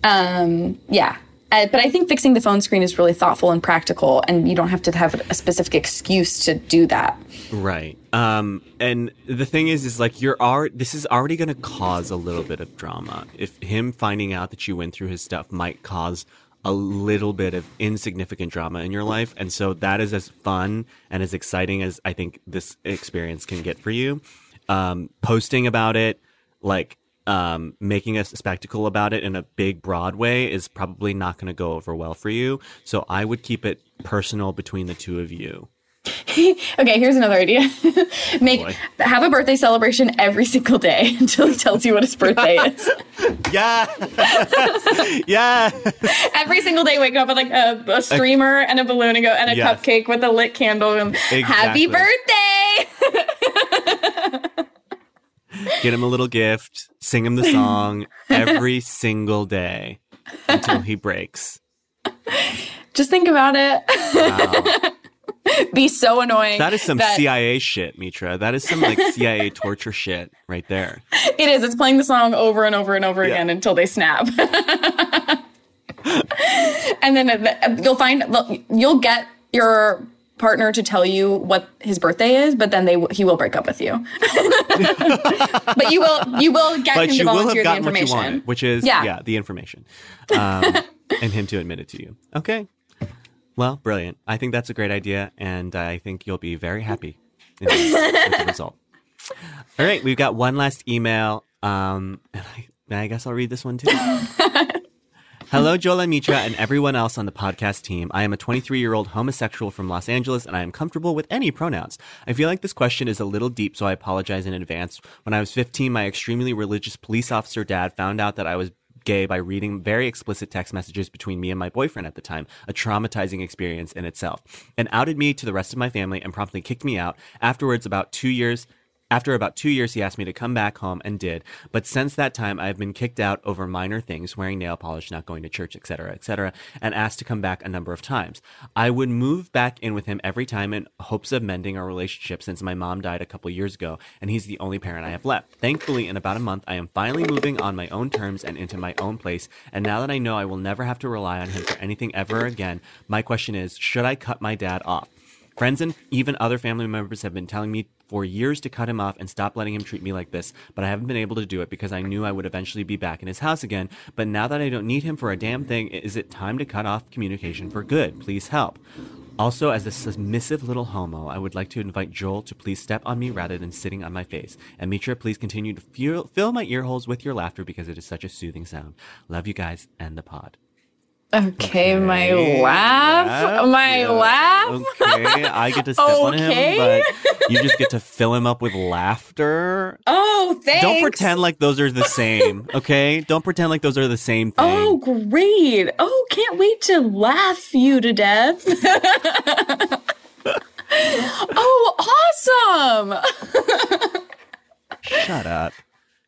um yeah but i think fixing the phone screen is really thoughtful and practical and you don't have to have a specific excuse to do that Right. Um, and the thing is, is like you're already, this is already going to cause a little bit of drama. If him finding out that you went through his stuff might cause a little bit of insignificant drama in your life. And so that is as fun and as exciting as I think this experience can get for you. Um, posting about it, like, um, making a spectacle about it in a big, broad way is probably not going to go over well for you. So I would keep it personal between the two of you. okay here's another idea make Boy. have a birthday celebration every single day until he tells you what his birthday is Yeah. yeah. every single day wake up with like a, a streamer and a balloon and go and a Yes. cupcake with a lit candle and happy birthday Get him a little gift, sing him the song every single day until he breaks. just think about it Wow. be so annoying That is some that- CIA shit, Mitra. That is some like CIA torture shit right there. it is it's playing the song over and over and over Yeah. again until they snap and then you'll find you'll get your partner to tell you what his birthday is but then they he will break up with you but you will you will get But him to you will have volunteer the gotten what you information wanted, which is Yeah. yeah, the information, um, and him to admit it to you. Okay. Well, brilliant. I think that's a great idea, and I think you'll be very happy in the- with the result. All right, we've got one last email. Um, and I, I guess I'll read this one too. Hello, Joel and Mitra, and everyone else on the podcast team. I am a 23 year old homosexual from Los Angeles, and I am comfortable with any pronouns. I feel like this question is a little deep, so I apologize in advance. When I was 15, my extremely religious police officer dad found out that I was gay by reading very explicit text messages between me and my boyfriend at the time, a traumatizing experience in itself, and outed me to the rest of my family and promptly kicked me out. Afterwards, about two years after about two years, he asked me to come back home and did. But since that time, I've been kicked out over minor things, wearing nail polish, not going to church, etc., etc., and asked to come back a number of times. I would move back in with him every time in hopes of mending our relationship since my mom died a couple years ago, and he's the only parent I have left. Thankfully, in about a month, I am finally moving on my own terms and into my own place. And now that I know I will never have to rely on him for anything ever again, my question is, should I cut my dad off? Friends and even other family members have been telling me for years to cut him off and stop letting him treat me like this, but I haven't been able to do it because I knew I would eventually be back in his house again. But now that I don't need him for a damn thing, is it time to cut off communication for good? Please help. Also, as a submissive little homo, I would like to invite Joel to please step on me rather than sitting on my face. And Mitra, please continue to fill, my ear holes with your laughter because it is such a soothing sound. Love you guys and the pod. Okay, my laugh. laugh, My yeah. laugh. Okay, I get to step on him, but you just get to fill him up with laughter. Oh, thanks. Don't pretend like those are the same, okay? Don't pretend like those are the same oh, thing. Oh, great. Oh, can't wait to laugh you to death. oh, awesome. Shut up.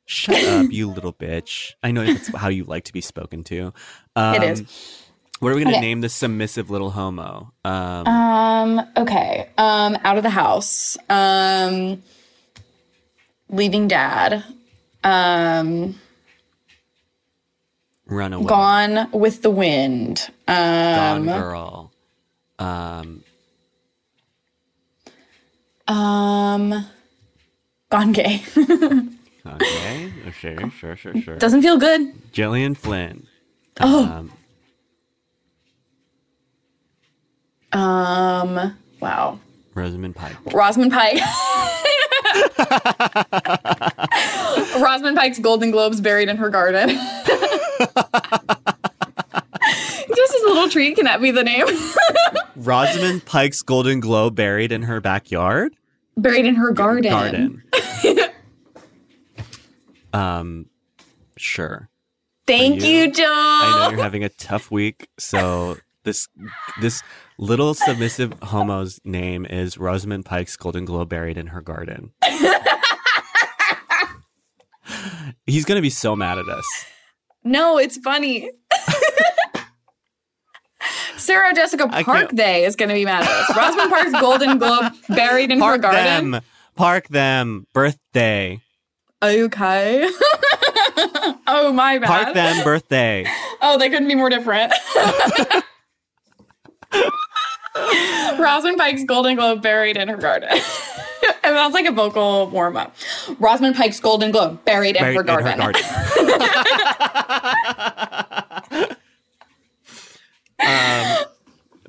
Shut up, you little bitch. I know that's how you like to be spoken to. Um, It is. What are we going to Okay. name this submissive little homo? Um, Um, okay. Um, out of the house. Um, leaving dad. Um, run away. gone with the wind. Um, Gone Um, girl. Um, um, gone gay. okay. Sure, sure, sure, sure. Doesn't feel good. Gillian Flynn. Oh. Um, Um, wow. Rosamund Pike. Rosamund Pike. Rosamund Pike's Golden Globes buried in her garden. Just as a little treat, can that be the name? Rosamund Pike's Golden Globe buried in her backyard? buried in her garden. Garden. um, sure. Thank you, you, Joe. I know you're having a tough week, so this this little submissive homo's name is Rosamund Pike's Golden Globe buried in her garden. He's gonna be so mad at us. No, it's funny. Sarah Jessica Park Day is going to be mad at us. Rosamund Park's Golden Globe buried in her Park garden. them. Park them. Birthday. Are you okay. oh, my bad. Park them. Birthday. Oh, they couldn't be more different. Rosamund Pike's Golden Globe buried in her garden. it sounds like a vocal warm up. Rosamund Pike's Golden Globe buried in, Buried her, in garden. her garden. um,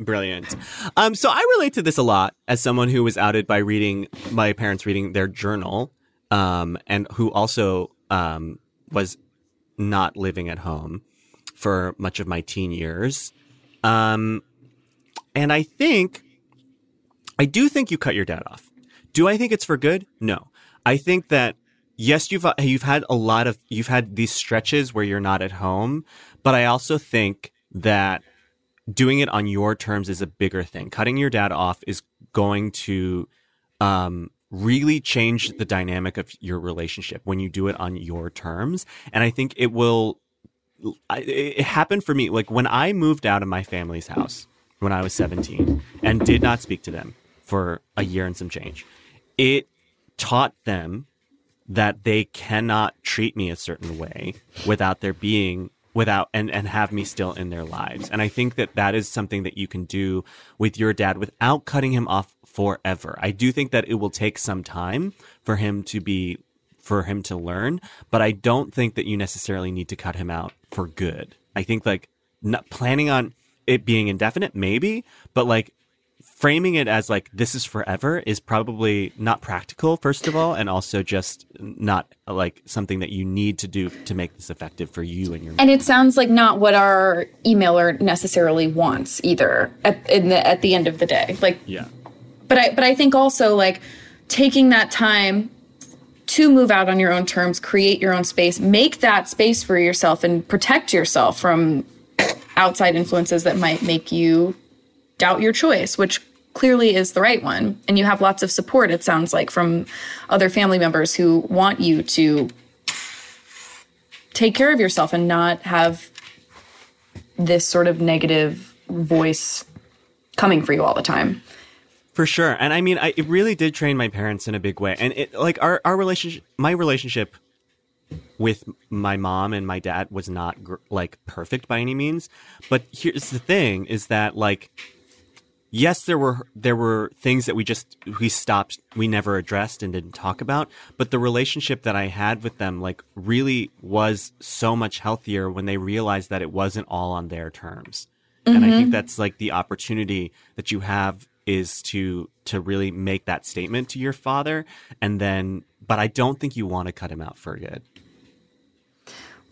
brilliant. Um, so I relate to this a lot as someone who was outed by reading my parents reading their journal, um, and who also um, was not living at home for much of my teen years. Um, and I think, I do think you cut your dad off. Do I think it's for good? No. I think that yes, you've you've had a lot of you've had these stretches where you're not at home, but I also think that doing it on your terms is a bigger thing. Cutting your dad off is going to um, really change the dynamic of your relationship when you do it on your terms, and I think it will. It happened for me like when I moved out of my family's house when I was 17 and did not speak to them for a year and some change. It taught them that they cannot treat me a certain way without there being without and and have me still in their lives. And i think that that is something that you can do with your dad without cutting him off forever. I do think that it will take some time for him to be for him to learn but i don't think that you necessarily need to cut him out for good. I think like not planning on it being indefinite maybe but like framing it as like this is forever is probably not practical first of all and also just not like something that you need to do to make this effective for you and your And it sounds like not what our emailer necessarily wants either at, in the, at the end of the day. Like, yeah but I but I think also like taking that time to move out on your own terms, create your own space, make that space for yourself, and protect yourself from outside influences that might make you doubt your choice, which clearly is the right one. And you have lots of support, it sounds like, from other family members who want you to take care of yourself and not have this sort of negative voice coming for you all the time. For sure. And I mean, I, it really did train my parents in a big way. And it, like, our, our relationship, my relationship with my mom and my dad was not like perfect by any means. But here's the thing is that like, yes, there were, there were things that we just, we stopped, we never addressed and didn't talk about. But the relationship that I had with them, like, really was so much healthier when they realized that it wasn't all on their terms. And I think mm-hmm. that's like the opportunity that you have is to to really make that statement to your father and then but I don't think you want to cut him out for good.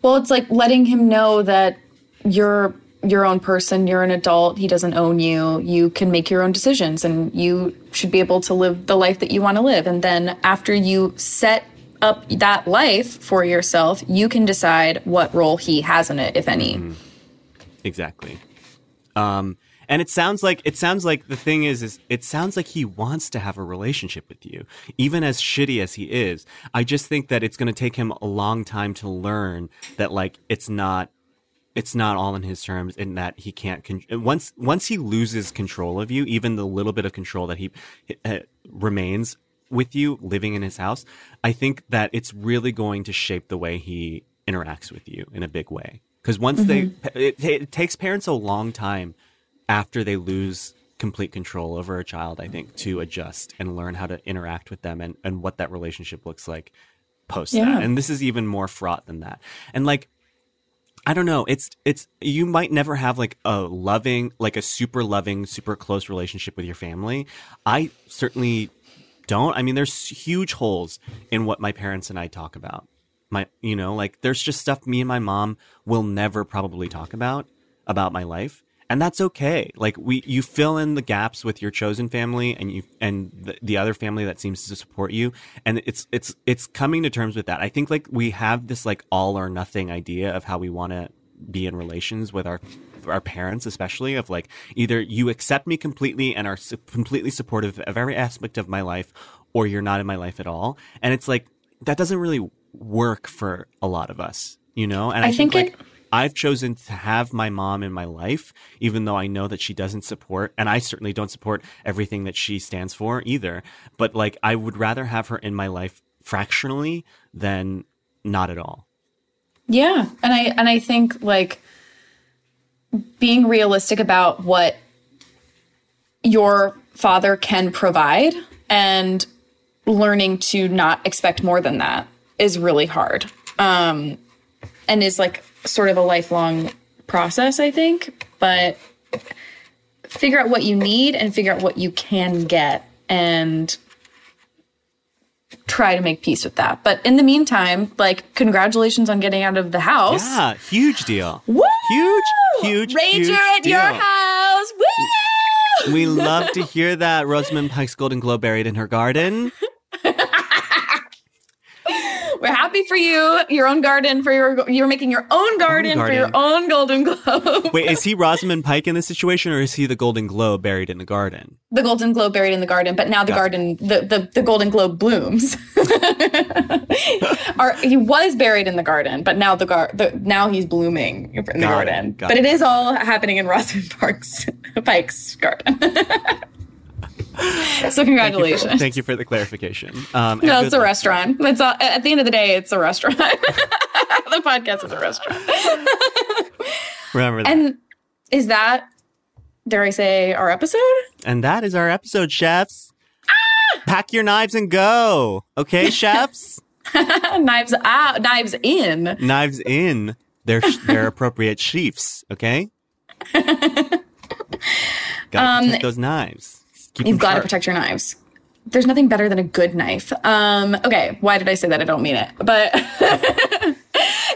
Well, it's like letting him know that you're your own person, you're an adult, he doesn't own you, you can make your own decisions and you should be able to live the life that you want to live. And then after you set up that life for yourself, you can decide what role he has in it, if any. Exactly. Um and it sounds like it sounds like the thing is is it sounds like he wants to have a relationship with you even as shitty as he is i just think that it's going to take him a long time to learn that like it's not it's not all in his terms in that he can't con- once once he loses control of you even the little bit of control that he uh, remains with you living in his house i think that it's really going to shape the way he interacts with you in a big way because once they it, it takes parents a long time after they lose complete control over a child, I think, to adjust and learn how to interact with them and, and what that relationship looks like post Yeah. that. And this is even more fraught than that. And like, I don't know. It's it's you might never have like a loving, like a super loving, super close relationship with your family. I certainly don't. I mean, there's huge holes in what my parents and I talk about. My, you know, like there's just stuff me and my mom will never probably talk about about my life, and that's okay. Like we, you fill in the gaps with your chosen family and you and the, the other family that seems to support you, and it's it's it's coming to terms with that. I think like we have this like all or nothing idea of how we want to be in relations with our our parents especially of like either you accept me completely and are su- completely supportive of every aspect of my life or you're not in my life at all and it's like that doesn't really work for a lot of us you know and i, I think, think like I've chosen to have my mom in my life, even though I know that she doesn't support, and I certainly don't support everything that she stands for either. But like, I would rather have her in my life fractionally than not at all. Yeah, and I and I think like being realistic about what your father can provide and learning to not expect more than that is really hard. Um and is like sort of a lifelong process, I think, but figure out what you need and figure out what you can get and try to make peace with that. But in the meantime, like congratulations on getting out of the house. Yeah, huge deal. Woo! Huge, huge, deal. Ranger huge at your deal. house. Woo! We love to hear that. Rosamund Pike's Golden Globe buried in her garden. We're happy for you. Your own garden for your you're making your own garden, for your own Golden Globe. Wait, is he Rosamund Pike in this situation, or is he the Golden Globe buried in the garden? the Golden Globe buried in the garden, but now the Gotcha. garden the, the the Golden Globe blooms. Or he was buried in the garden, but now the gar the, now he's blooming in the Got garden. got But it. it is all happening in Rosamund Park's Pike's garden. so congratulations. Thank you for the clarification. Um, No, it's a restaurant. It's all, at the end of the day, it's a restaurant. the podcast is a restaurant. Remember that. And is that, dare I say, our episode? And that is our episode, chefs. Pack your knives and go. Okay, chefs? knives out, knives in. knives in their their appropriate sheaths, okay? Gotta Um, protect those knives. Keep You've got to protect your knives. There's nothing better than a good knife. Um, okay, why did I say that? I don't mean it. But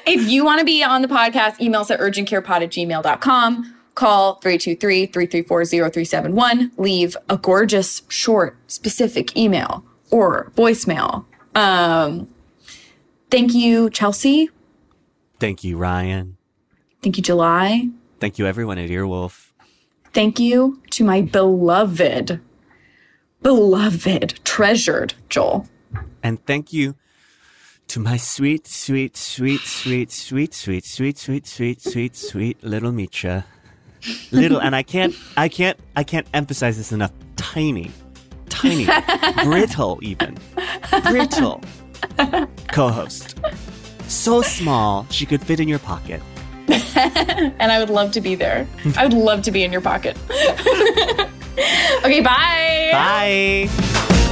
if you want to be on the podcast, email us at urgentcarepod at gmail.com. Call 323-334-0371. Leave a gorgeous, short, specific email or voicemail. Um, thank you, Chelsea. Thank you, Ryan. Thank you, July. Thank you, everyone at Earwolf. Thank you to my beloved, beloved, treasured Joel. And thank you to my sweet, sweet, sweet, sweet, sweet, sweet, sweet, sweet, sweet, sweet, sweet little Mitra. Little, and I can't, I can't, I can't emphasize this enough. Tiny, tiny, brittle, even brittle co-host. So small she could fit in your pocket. And I would love to be there. I would love to be in your pocket. okay, bye. Bye.